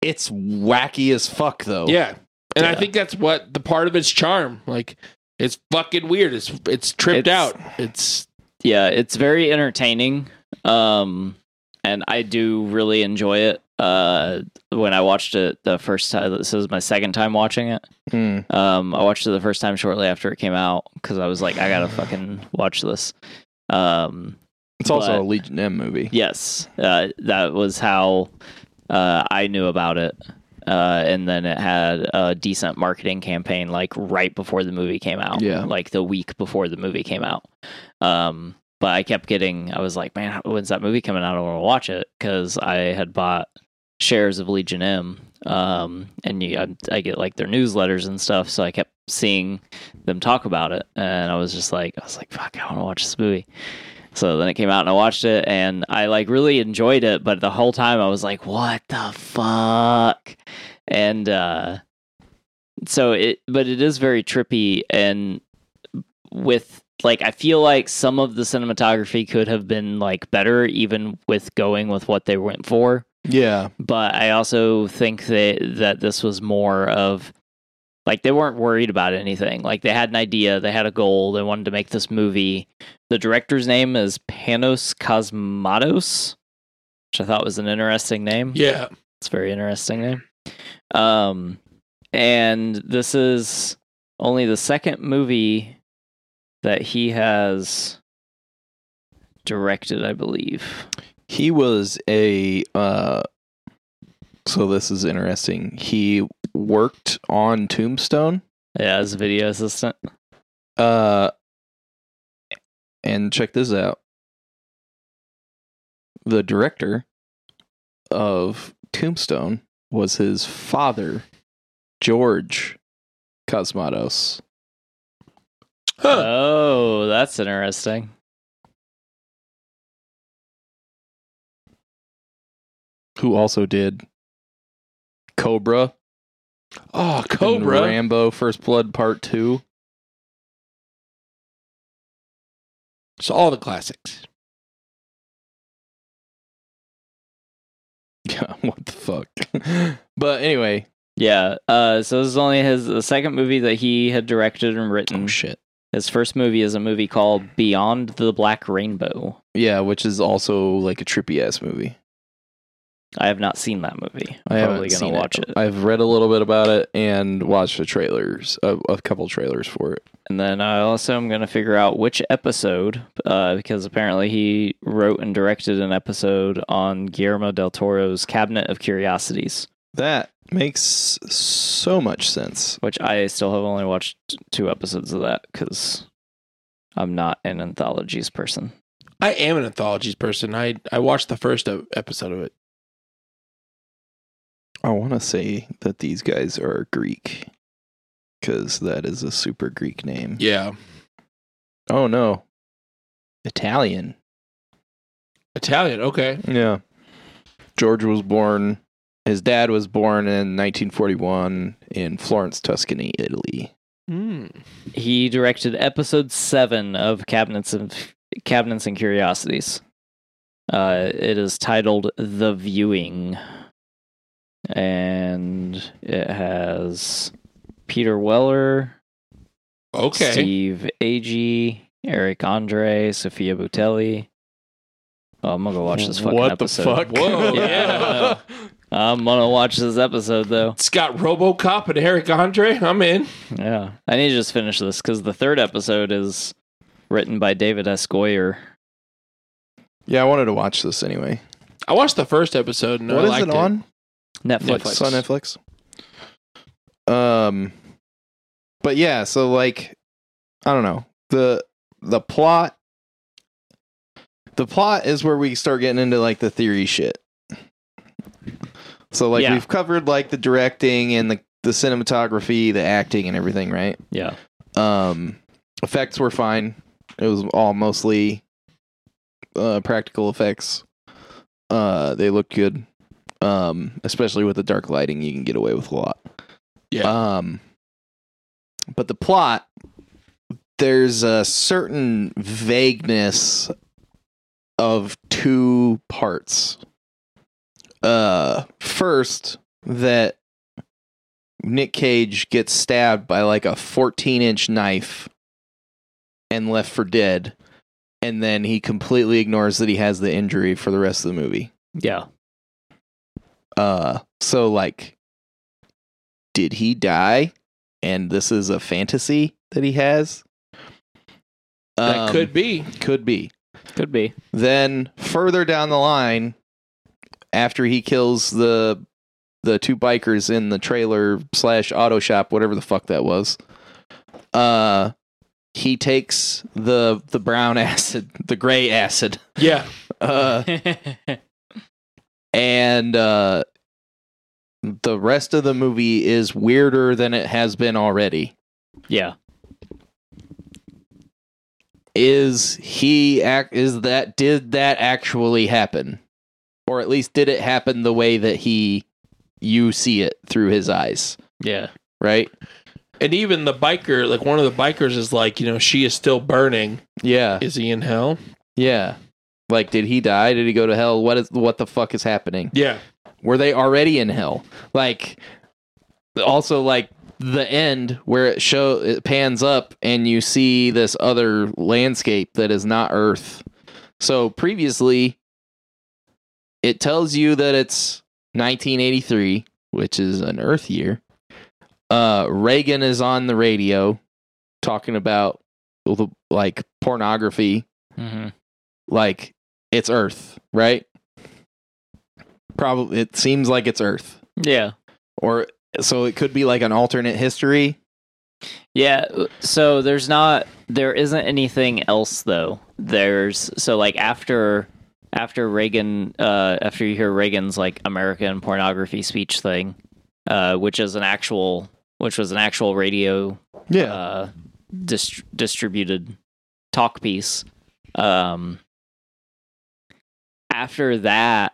it's wacky as fuck though Yeah, and I think that's what the part of its charm. Like, it's fucking weird. It's it's tripped It's- out. It's Yeah, it's very entertaining. Um and I do really enjoy it. Uh when I watched it the first time this is my second time watching it. Hmm. Um I watched it the first time shortly after it came out cuz I was like I got to fucking watch this. Um It's also But- a Legion M movie. yes, uh that was how uh I knew about it. Uh, and then it had a decent marketing campaign like right before the movie came out. Yeah. Like the week before the movie came out. Um, but I kept getting, I was like, man, when's that movie coming out? I want to watch it because I had bought shares of Legion M. Um, and you, I, I get like their newsletters and stuff. So I kept seeing them talk about it. And I was just like, I was like, fuck, I want to watch this movie. So then it came out and I watched it and I like really enjoyed it, but the whole time I was like, what the fuck? And uh so it but it is very trippy and with like I feel like some of the cinematography could have been like better even with going with what they went for Yeah. but I also think that that this was more of like they weren't worried about anything. Like they had an idea, they had a goal, they wanted to make this movie. The director's name is Panos Cosmatos, which I thought was an interesting name. yeah. It's a very interesting name. Um and this is only the second movie that he has directed, I believe. He was a uh so this is interesting. He worked on Tombstone. Yeah, as a video assistant. Uh and check this out. The director of Tombstone was his father, George Cosmatos. Huh. Oh, that's interesting. Who also did Cobra, oh, and Cobra. Rambo First Blood Part 2. So all the classics. Yeah, what the fuck? but anyway, Yeah. Uh, so this is only his the second movie that he had directed and written. oh shit. His first movie is a movie called Beyond the Black Rainbow. Yeah, which is also like a trippy ass movie. I have not seen that movie. I'm I probably gonna watch it. I've read a little bit about it and watched the trailers, a, a couple trailers for it. And then I also am gonna figure out which episode, uh, because apparently he wrote and directed an episode on Guillermo del Toro's Cabinet of Curiosities, That makes so much sense. which I still have only watched two episodes of that because I'm not an anthologies person. I am an anthologies person. I I watched the first episode of it. I want to say that these guys are Greek because that is a super Greek name. Yeah. Oh no, Italian. Italian. Okay. Yeah. George was born, his dad was born in 1941 in Florence, Tuscany, Italy. Hmm. He directed episode seven of Cabinets of Cabinets and Curiosities. Uh, it is titled "The Viewing," and it has Peter Weller, Okay. Steve Agee, Eric Andre, Sofia Boutella. Oh, I'm gonna go watch this fucking What episode. the fuck? Whoa. Yeah. I'm gonna watch this episode though. It's got RoboCop and Eric Andre. I'm in. Yeah, I need to just finish this because the third episode is written by David S. Goyer. Yeah, I wanted to watch this anyway. I watched the first episode and What I is liked it on? Netflix. Netflix. It's on Netflix. Um, but yeah, so like, I don't know the the plot. The plot is where we start getting into like the theory shit. So like Yeah. we've covered like the directing and the the cinematography, the acting and everything, right? Yeah, Um, effects were fine. It was all mostly uh, practical effects. Uh, they looked good. Um, especially with the dark lighting, you can get away with a lot. Yeah. Um, but the plot, there's a certain vagueness of two parts. Uh, first, that Nick Cage gets stabbed by like a 14 inch knife and left for dead. And then he completely ignores that he has the injury for the rest of the movie. yeah, Uh, so like, did he die? And this is a fantasy that he has. that Um, could be. could be. could be. Then further down the line, after he kills the the two bikers in the trailer slash auto shop, whatever the fuck that was, uh, he takes the the brown acid, the gray acid, Yeah. uh, and uh, the rest of the movie is weirder than it has been already. yeah, Is he act? Is that did that actually happen, or at least did it happen the way that he you see it through his eyes? yeah, Right? And even the biker, like one of the bikers is like, you know, she is still burning. Yeah, Is he in hell? yeah. Like, did he die? Did he go to hell? What is what the fuck is happening? Yeah. were they already in hell like also like the end where it show it pans up and you see this other landscape that is not earth so previously it tells you that it's 1983 which is an earth year uh reagan is on the radio talking about the- like pornography hmm like it's earth right probably it seems like it's earth yeah, or so it could be like an alternate history yeah. So there's not, there isn't anything else though. There's so like after after Reagan, uh, after you hear Reagan's like American pornography speech thing, uh, which is an actual, which was an actual radio uh, dist- distributed talk piece. Um, after that,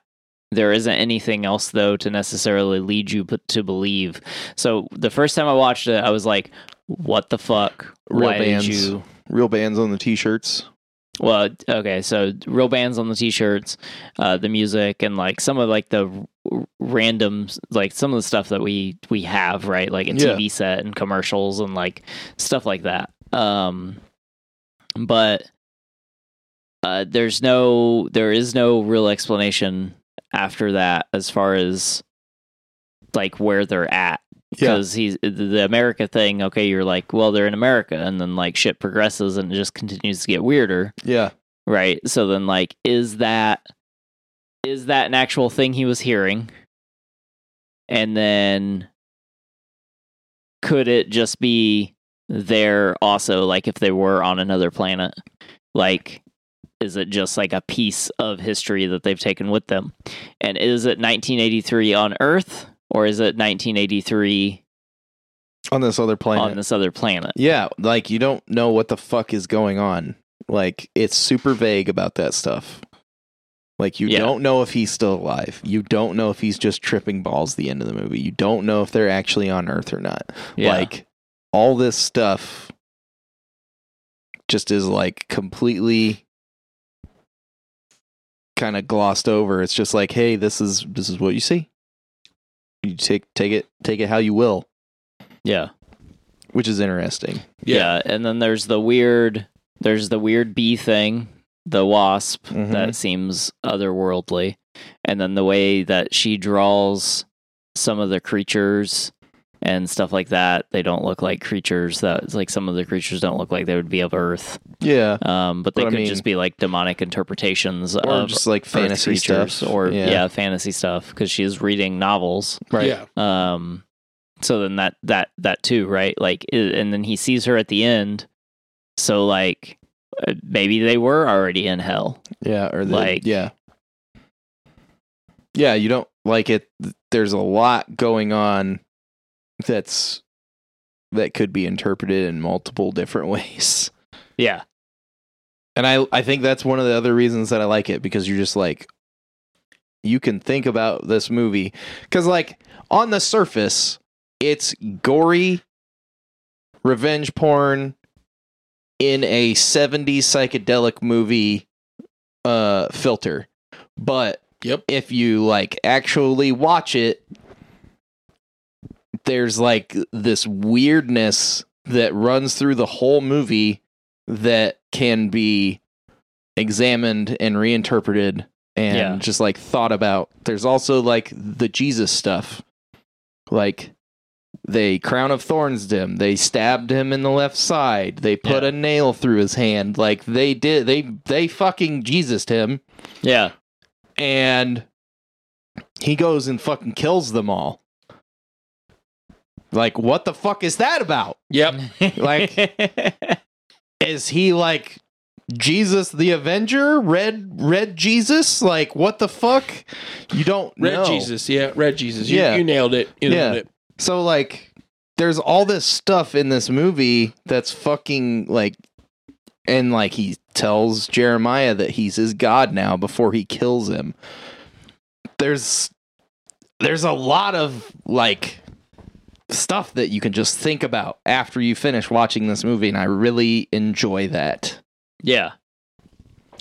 there isn't anything else though to necessarily lead you to believe. So the first time I watched it, I was like, "What the fuck? Real Why bands. did you?" real bands on the t-shirts Well, okay, so real bands on the t-shirts, uh, the music, and like some of like the random, like some of the stuff that we we have, right? Like a Yeah. TV set and commercials and like stuff like that. Um, but uh, there's no, there is no real explanation after that as far as like where they're at. Because he's the- the America thing. Okay, you're like, well, they're in America, and then like shit progresses and it just continues to get weirder. Yeah. Right? So then like is that is that an actual thing he was hearing? And then could it just be there also like if they were on another planet? Like is it just like a piece of history that they've taken with them? And is it 1983 on earth or is it 1983 on this other planet. on this other planet? Yeah like you don't know what the fuck is going on. Like it's super vague about that stuff. Like you Yeah. don't know if he's still alive. You don't know if he's just tripping balls the end of the movie. You don't know if they're actually on earth or not. Yeah. Like all this stuff just is like completely kind of glossed over it's just like hey this is this is what you see you take take it take it how you will yeah which is interesting. Yeah. and then there's the weird there's the weird bee thing, the wasp Mhm. that seems otherworldly. And then the way that she draws some of the creatures and stuff like that, they don't look like creatures that like some of the creatures don't look like they would be of Earth. Yeah, Um, but they But I could mean- just be like demonic interpretations or of just like fantasy stuff, or yeah. fantasy stuff because she's reading novels. right. Yeah. Um, so then that that that too, right? Like, and then he sees her at the end. So like, uh, maybe they were already in hell. Yeah, or the, Like- yeah, yeah. You don't like it. There's a lot going on that's that could be interpreted in multiple different ways, Yeah, and I I think that's one of the other reasons that I like it because you're just like you can think about this movie. Because like on the surface it's gory revenge porn in a 70s psychedelic movie uh filter. But Yep. if you like actually watch it there's like this weirdness that runs through the whole movie that can be examined and reinterpreted and Yeah. just like thought about. There's also like the jesus stuff. Like they crown of thorns him. They stabbed him in the left side. They put Yeah. a nail through his hand. Like they did they they fucking jesus him. Yeah, and he goes and fucking kills them all. Like, what the fuck is that about? Yep. Like- Is he like Jesus the Avenger? Red Red Jesus? Like, what the fuck? You don't Red know. Jesus. Yeah. Red Jesus. You, Yeah. you nailed it. You nailed Yeah. it. So like, there's all this stuff in this movie that's fucking like, and like he tells Jeremiah that he's his god now before he kills him. There's there's a lot of like stuff that you can just think about after you finish watching this movie, and I really enjoy that. yeah,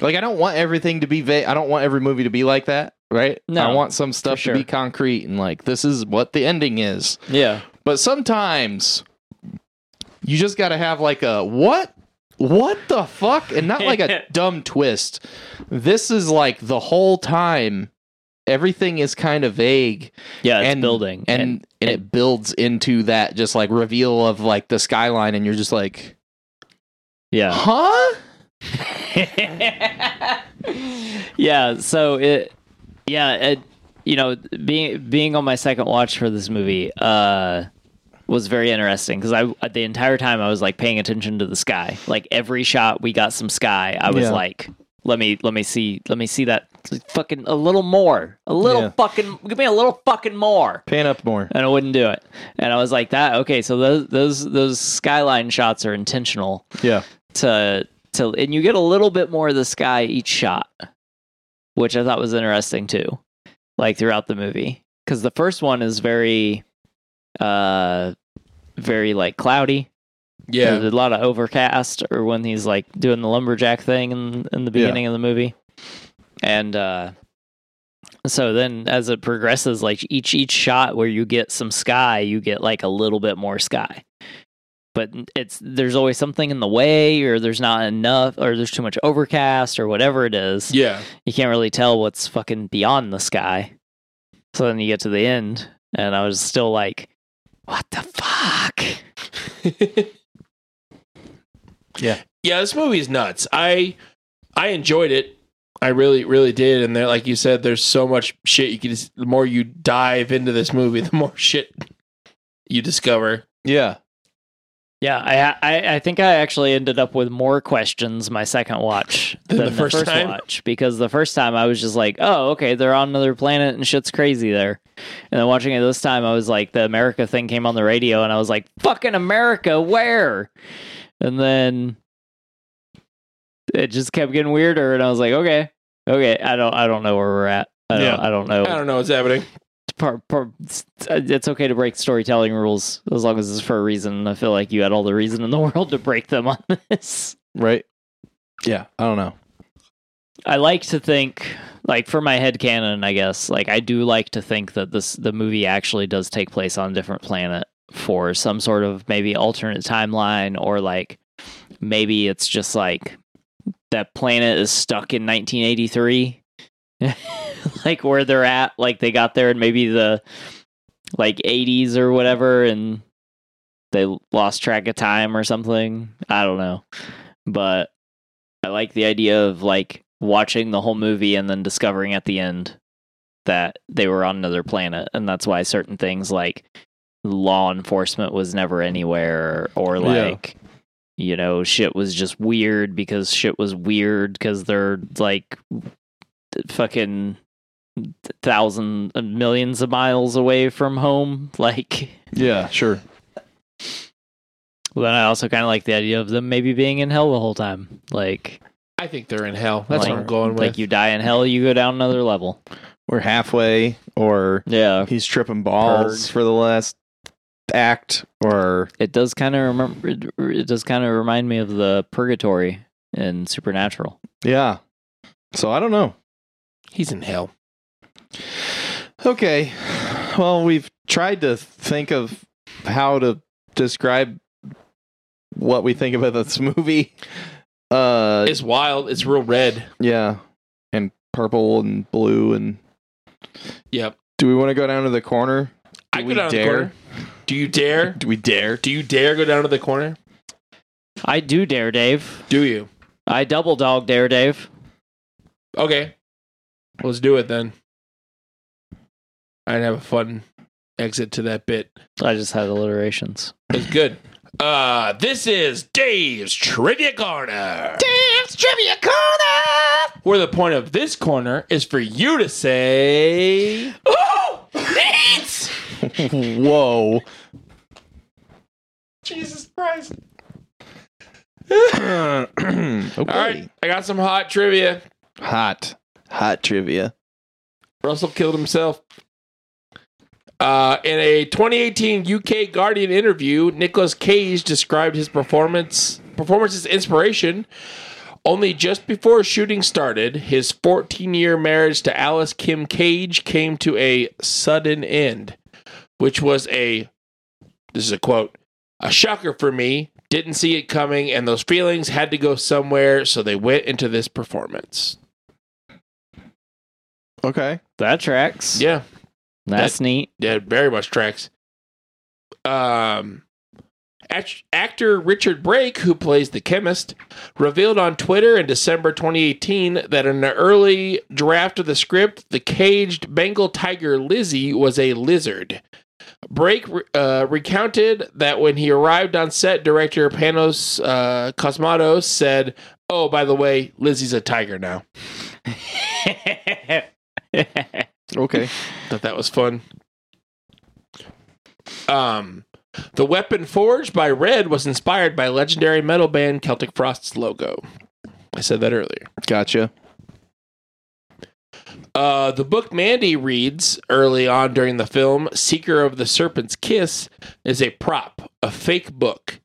Like, I don't want everything to be vague. I don't want every movie to be like that, right? No, I want some stuff sure. to be concrete and like this is what the ending is. yeah, But sometimes you just got to have like a what? What the fuck? And not like a dumb twist. This is like the whole time everything is kind of vague yeah. It's and building and, and it builds into that just like reveal of like the skyline and you're just like, yeah. "Huh?" yeah so it yeah it you know being being on my second watch for this movie uh was very interesting because I the entire time I was like paying attention to the sky. Like every shot we got some sky. I was Yeah. like, let me let me see let me see that fucking a little more, a little Yeah. fucking give me a little fucking more Pan up more. and I wouldn't do it. And I was like, that okay. So those those those skyline shots are intentional Yeah. to to, and you get a little bit more of the sky each shot, which I thought was interesting too, like throughout the movie. Because the first one is very, uh, very like cloudy. Yeah. There's a lot of overcast, or when he's like doing the lumberjack thing in in the Yeah. beginning of the movie, and uh, so then as it progresses, like each each shot where you get some sky, you get like a little bit more sky. But it's there's always something in the way, or there's not enough, or there's too much overcast, or whatever it is. Yeah. You can't really tell what's fucking beyond the sky. So then you get to the end, and I was still like, "What the fuck?" Yeah, Yeah, this movie is nuts. I I enjoyed it. I really, really did. And there, like you said, there's so much shit you can. Just, the more you dive into this movie, the more shit you discover. Yeah. Yeah, I, I I think I actually ended up with more questions my second watch Than than, the the first first, time? watch because the first time I was just like, oh, okay, they're on another planet and shit's crazy there, and then watching it this time, I was like, the America thing came on the radio, and I was like, fucking America, where? And then it just kept getting weirder, and I was like, okay, okay, I don't I don't know where we're at. I don't, Yeah. I don't know I don't know what's happening. par, par, it's okay to break storytelling rules as long as it's for a reason. I feel like you had all the reason in the world to break them on this. Right. Yeah. I don't know. I like to think, like for my head canon, I guess, like I do like to think that this the movie actually does take place on a different planet for some sort of maybe alternate timeline or like maybe it's just like that planet is stuck in 1983 like where they're at like they got there in maybe the like 80s or whatever and they lost track of time or something. I don't know. But i like the idea of like watching the whole movie and then discovering at the end that they were on another planet and that's why certain things like law enforcement was never anywhere or Yeah. like you know shit was just weird because shit was weird because they're like fucking thousand uh, millions of miles away from home like Yeah, sure. well, then i also kind of like the idea of them maybe being in hell the whole time like I think they're in hell. That's like, what I'm going with. like you die in hell you go down another level We're halfway, or yeah he's tripping balls Purge. for the last act, or it does kind of remember it, it does kind of remind me of the purgatory in supernatural yeah. So I don't know. He's in hell. Okay. Well, we've tried to think of how to describe what we think about this movie. Uh It's wild. It's real red. yeah. And purple and blue and Yep. do we want to go down to the corner? I Do go we down to the dare? corner. Do you dare? Do we dare? Do you dare go down to the corner? i do dare dave Do you? i double dog dare dave Okay. Let's do it then. I'd have a fun exit to that bit. i just had alliterations It's good. Uh, this is Dave's Trivia Corner. Dave's Trivia Corner! Where the point of this corner is for you to say, Oh, neat! Whoa. Jesus Christ. okay. All right, I got some hot trivia. Hot. Hot trivia. Russell killed himself. Uh, in a 2018 UK Guardian interview, Nicolas Cage described his performance performance's inspiration. Only just before shooting started, his 14 year marriage to Alice Kim Cage came to a sudden end, which was a this is a quote a shocker for me. Didn't see it coming, and those feelings had to go somewhere, so they went into this performance. Okay. that tracks Yeah. that's neat Yeah, very much tracks. Um, act- actor Richard Brake, who plays the chemist, revealed on Twitter in December 2018 that in an early draft of the script, the caged Bengal tiger Lizzie was a lizard. Brake uh, recounted that when he arrived on set, director Panos uh, Cosmatos said, "Oh, by the way, Lizzie's a tiger now." Okay. Thought that was fun. Um, the weapon forged by Red was inspired by legendary metal band Celtic Frost's logo. I said that earlier. Gotcha. Uh, the book Mandy reads early on during the film, Seeker of the Serpent's Kiss, is a prop, a fake book.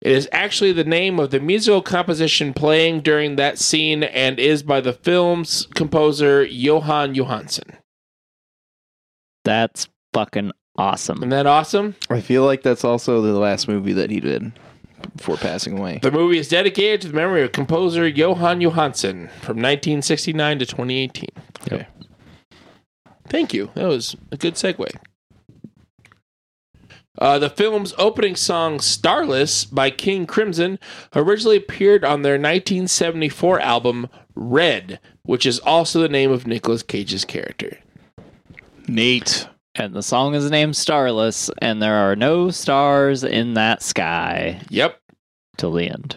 It is actually the name of the musical composition playing during that scene and is by the film's composer Jóhann Jóhannsson. That's fucking awesome. Isn't that awesome? I feel like that's also the last movie that he did before passing away. The movie is dedicated to the memory of composer Jóhann Jóhannsson from 1969 to 2018. Okay. Thank you. That was a good segue. Uh, the film's opening song, Starless by King Crimson, originally appeared on their 1974 album, Red, which is also the name of Nicolas Cage's character. Neat. And the song is named Starless, and there are no stars in that sky Yep. till the end.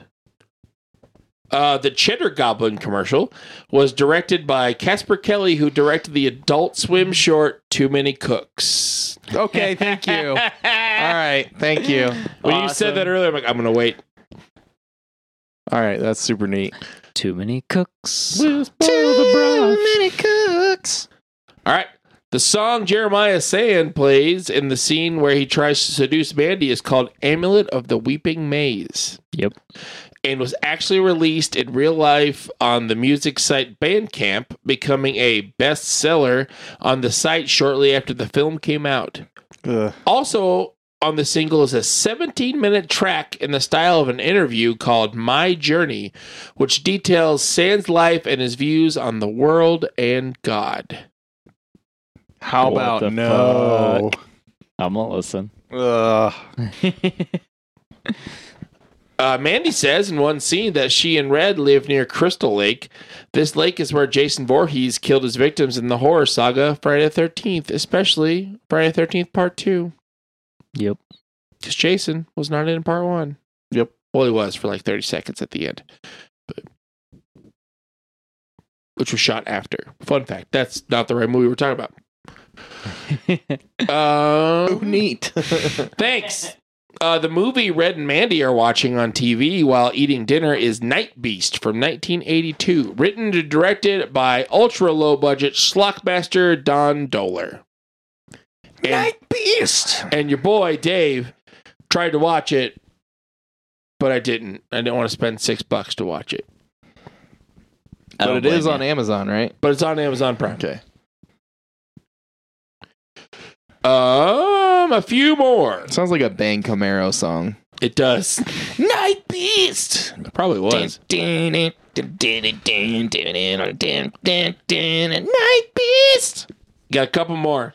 Uh, the Cheddar Goblin commercial was directed by Casper Kelly, who directed the Adult Swim short "Too Many Cooks." Okay, thank you. All right, thank you. When you said that earlier, I'm like, I'm gonna wait. All right, that's super neat. Too many cooks. Too many cooks. All right. The song Jeremiah Sand plays in the scene where he tries to seduce Mandy is called "Amulet of the Weeping Maze." Yep. and was actually released in real life on the music site Bandcamp, becoming a bestseller on the site shortly after the film came out. Ugh. Also, on the single is a 17 minute track in the style of an interview called My Journey, which details Sand's life and his views on the world and God. How What about the no? I'm gonna listen. Ugh. Uh, Mandy says in one scene that she and Red live near Crystal Lake. This lake is where Jason Voorhees killed his victims in the horror saga Friday the 13th, especially Friday the 13th Part 2. yep. Because Jason was not in Part 1. Yep. Well, he was for like 30 seconds at the end. But, which was shot after. Fun fact that's not the right movie we're talking about. Oh, Um, neat. Thanks. Uh, the movie Red and Mandy are watching on TV while eating dinner is Night Beast from 1982, written and directed by ultra low budget schlockmaster Don Dohler. And, Beast. and your boy Dave tried to watch it, but I didn't. I didn't want to spend six bucks to watch it. I But it is blame on. Amazon, right? But it's on Amazon Prime. Okay. Um, a few more. Sounds like a Bang Camaro song. It does. Night Beast. It probably was. Night Beast. Got a couple more.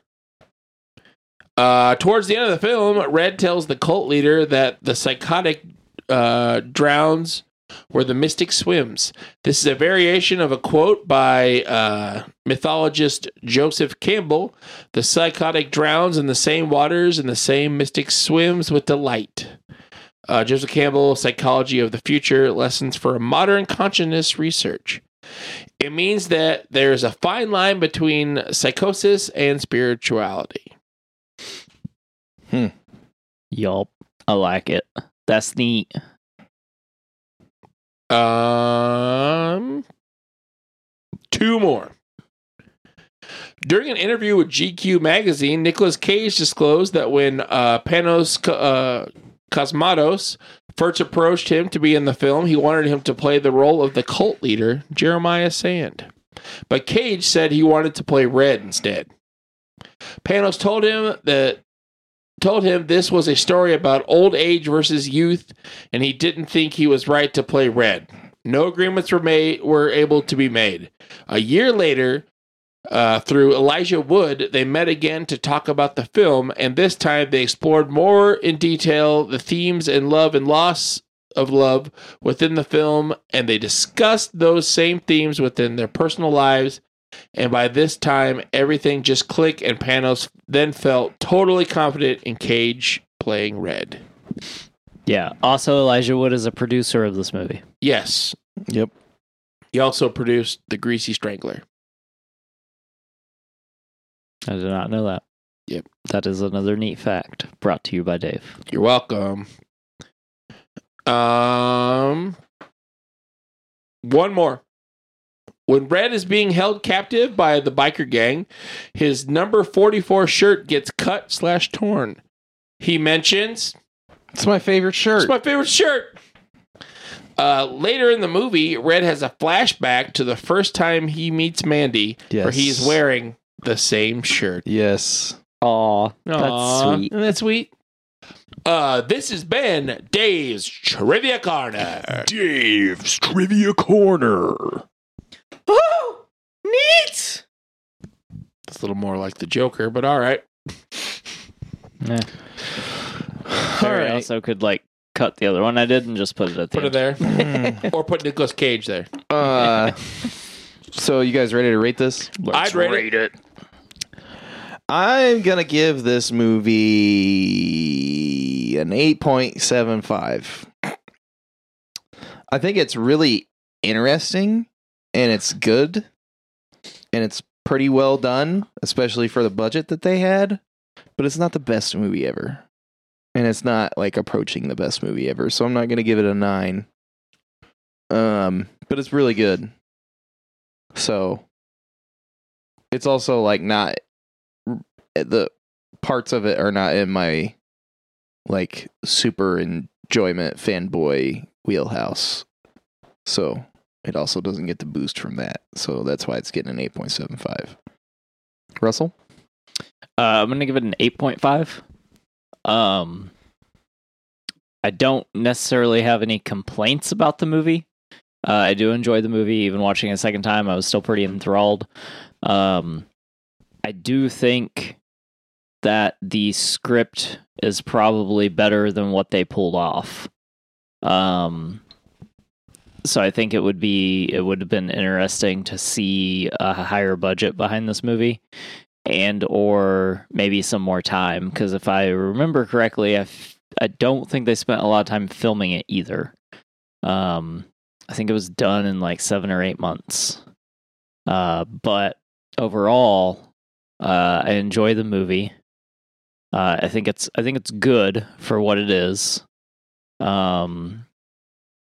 Uh, towards the end of the film, Red tells the cult leader that the psychotic uh, drowns where the mystic swims. This is a variation of a quote by uh, mythologist Joseph Campbell The psychotic drowns in the same waters, and the same mystic swims with delight. Uh, Joseph Campbell, Psychology of the Future Lessons for a Modern Consciousness Research. It means that there's a fine line between psychosis and spirituality. Yup. I like it. That's neat. Um, two more. During an interview with GQ magazine, Nicolas Cage disclosed that when uh, Panos uh, Cosmatos first approached him to be in the film, he wanted him to play the role of the cult leader, Jeremiah Sand. But Cage said he wanted to play Red instead. Panos told him that told him this was a story about old age versus youth, and he didn't think he was right to play Red. No agreements were made were able to be made. A year later, uh, through Elijah Wood, they met again to talk about the film, and this time they explored more in detail the themes and love and loss of love within the film, and they discussed those same themes within their personal lives. And by this time, everything just clicked, and Panos then felt totally confident in Cage playing Red. Yeah. Also, Elijah Wood is a producer of this movie. Yes, Yep. he also produced The Greasy Strangler. I did not know that. Yep. That is another neat fact brought to you by Dave. You're welcome. Um, one more. When Red is being held captive by the biker gang, his number 44 shirt gets cut slash torn. He mentions, It's my favorite shirt. It's my favorite shirt. Uh, later in the movie, Red has a flashback to the first time he meets Mandy, where he's wearing the same shirt. yes. Aw, Aw, that's sweet. Isn't that sweet? Uh, this has been Dave's Trivia Corner. Dave's Trivia Corner. Oh, neat. It's a little more like the Joker, but all right. Yeah. All Or I also could like cut the other one I did and just put it at the Put it there. Or put Nicolas Cage there. uh, so you guys ready to rate this? I'd rate, it. I'm gonna give this movie an 8.75. I think it's really interesting and it's good and it's pretty well done, especially for the budget that they had. But it's not the best movie ever. And it's not like approaching the best movie ever. So I'm not gonna give it a nine. Um, but it's really good. So it's also like not the parts of it are not in my like super enjoyment fanboy wheelhouse. So it also doesn't get the boost from that. So that's why it's getting an 8.75. Russell? Uh, I'm gonna give it an eight point five. Um, I don't necessarily have any complaints about the movie. Uh, I do enjoy the movie. Even watching a second time, I was still pretty enthralled. Um, I do think that the script is probably better than what they pulled off. Um, so I think it would be it would have been interesting to see a higher budget behind this movie and or maybe some more time because if I remember correctly, I f- I don't think they spent a lot of time filming it either. Um, I think it was done in like seven or eight months. Uh, but overall, uh, I enjoy the movie. Uh, I think it's I think it's good for what it is. Um,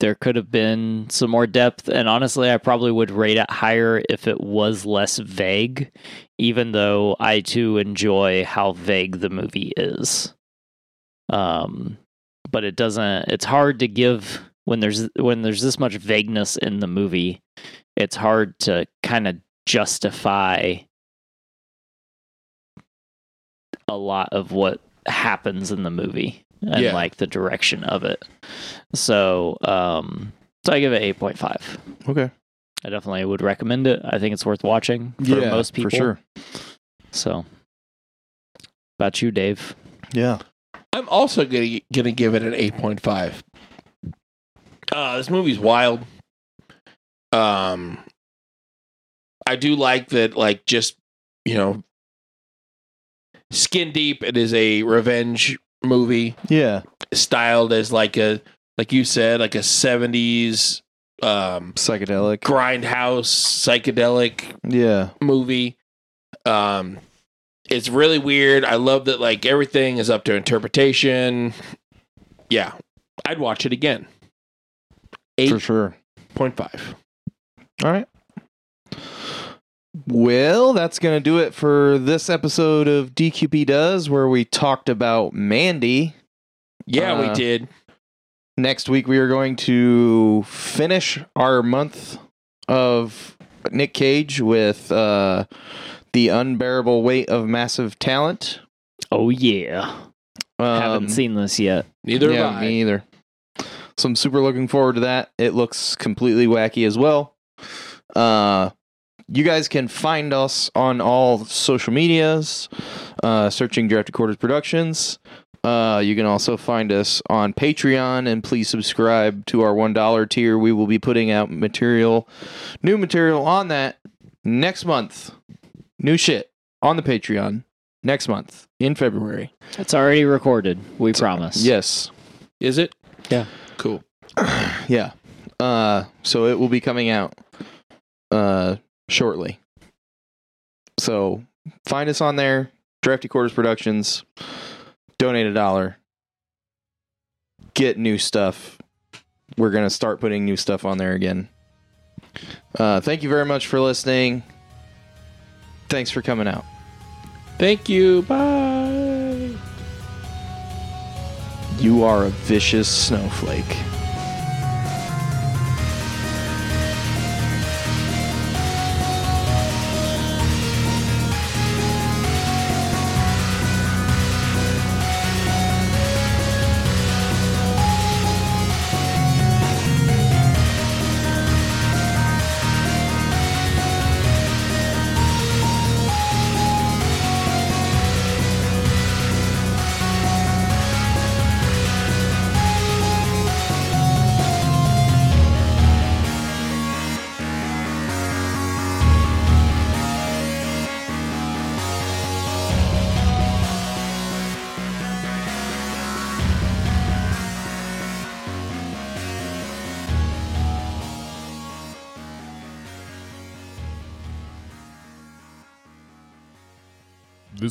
there could have been some more depth, and honestly, I probably would rate it higher if it was less vague. Even though I too enjoy how vague the movie is. Um, but it doesn't. It's hard to give when there's when there's this much vagueness in the movie. It's hard to kind of justify a lot of what happens in the movie and Yeah. like the direction of it. So, um, so I give it eight point five. Okay. I definitely would recommend it. I think it's worth watching for most people. for sure. So, about you, Dave? Yeah. I'm also gonna gonna give it an eight point five. Uh, this movie's wild. Um, I do like that. Like, just you know, skin deep. It is a revenge movie, Yeah. styled as like a like you said, like a '70s um, Psychedelic. grindhouse psychedelic Yeah. movie. Um, it's really weird. I love that like everything is up to interpretation. Yeah, I'd watch it again. Eight For sure. point five. All right. Well, that's going to do it for this episode of DQP Does, where we talked about Mandy. Yeah, we Uh, did. Next week, we are going to finish our month of Nick Cage with uh, The Unbearable Weight of Massive Talent. Oh yeah, Um, haven't seen this yet. Neither yeah, have I. me either. So I'm super looking forward to that. It looks completely wacky as well. Uh, you guys can find us on all social medias, uh, searching Drafty Quarters Productions. Uh, you can also find us on Patreon, and please subscribe to our one dollar tier. We will be putting out material, new material on that next month. New shit on the Patreon next month in February. It's already recorded. We promise. Yes. Is it? Yeah. Cool. yeah. Uh, so it will be coming out uh, shortly. So find us on there, Drafty Quarters Productions. Donate a dollar. Get new stuff. We're gonna start putting new stuff on there again. Uh, thank you very much for listening. Thanks for coming out. Thank you. Bye. You are a vicious snowflake.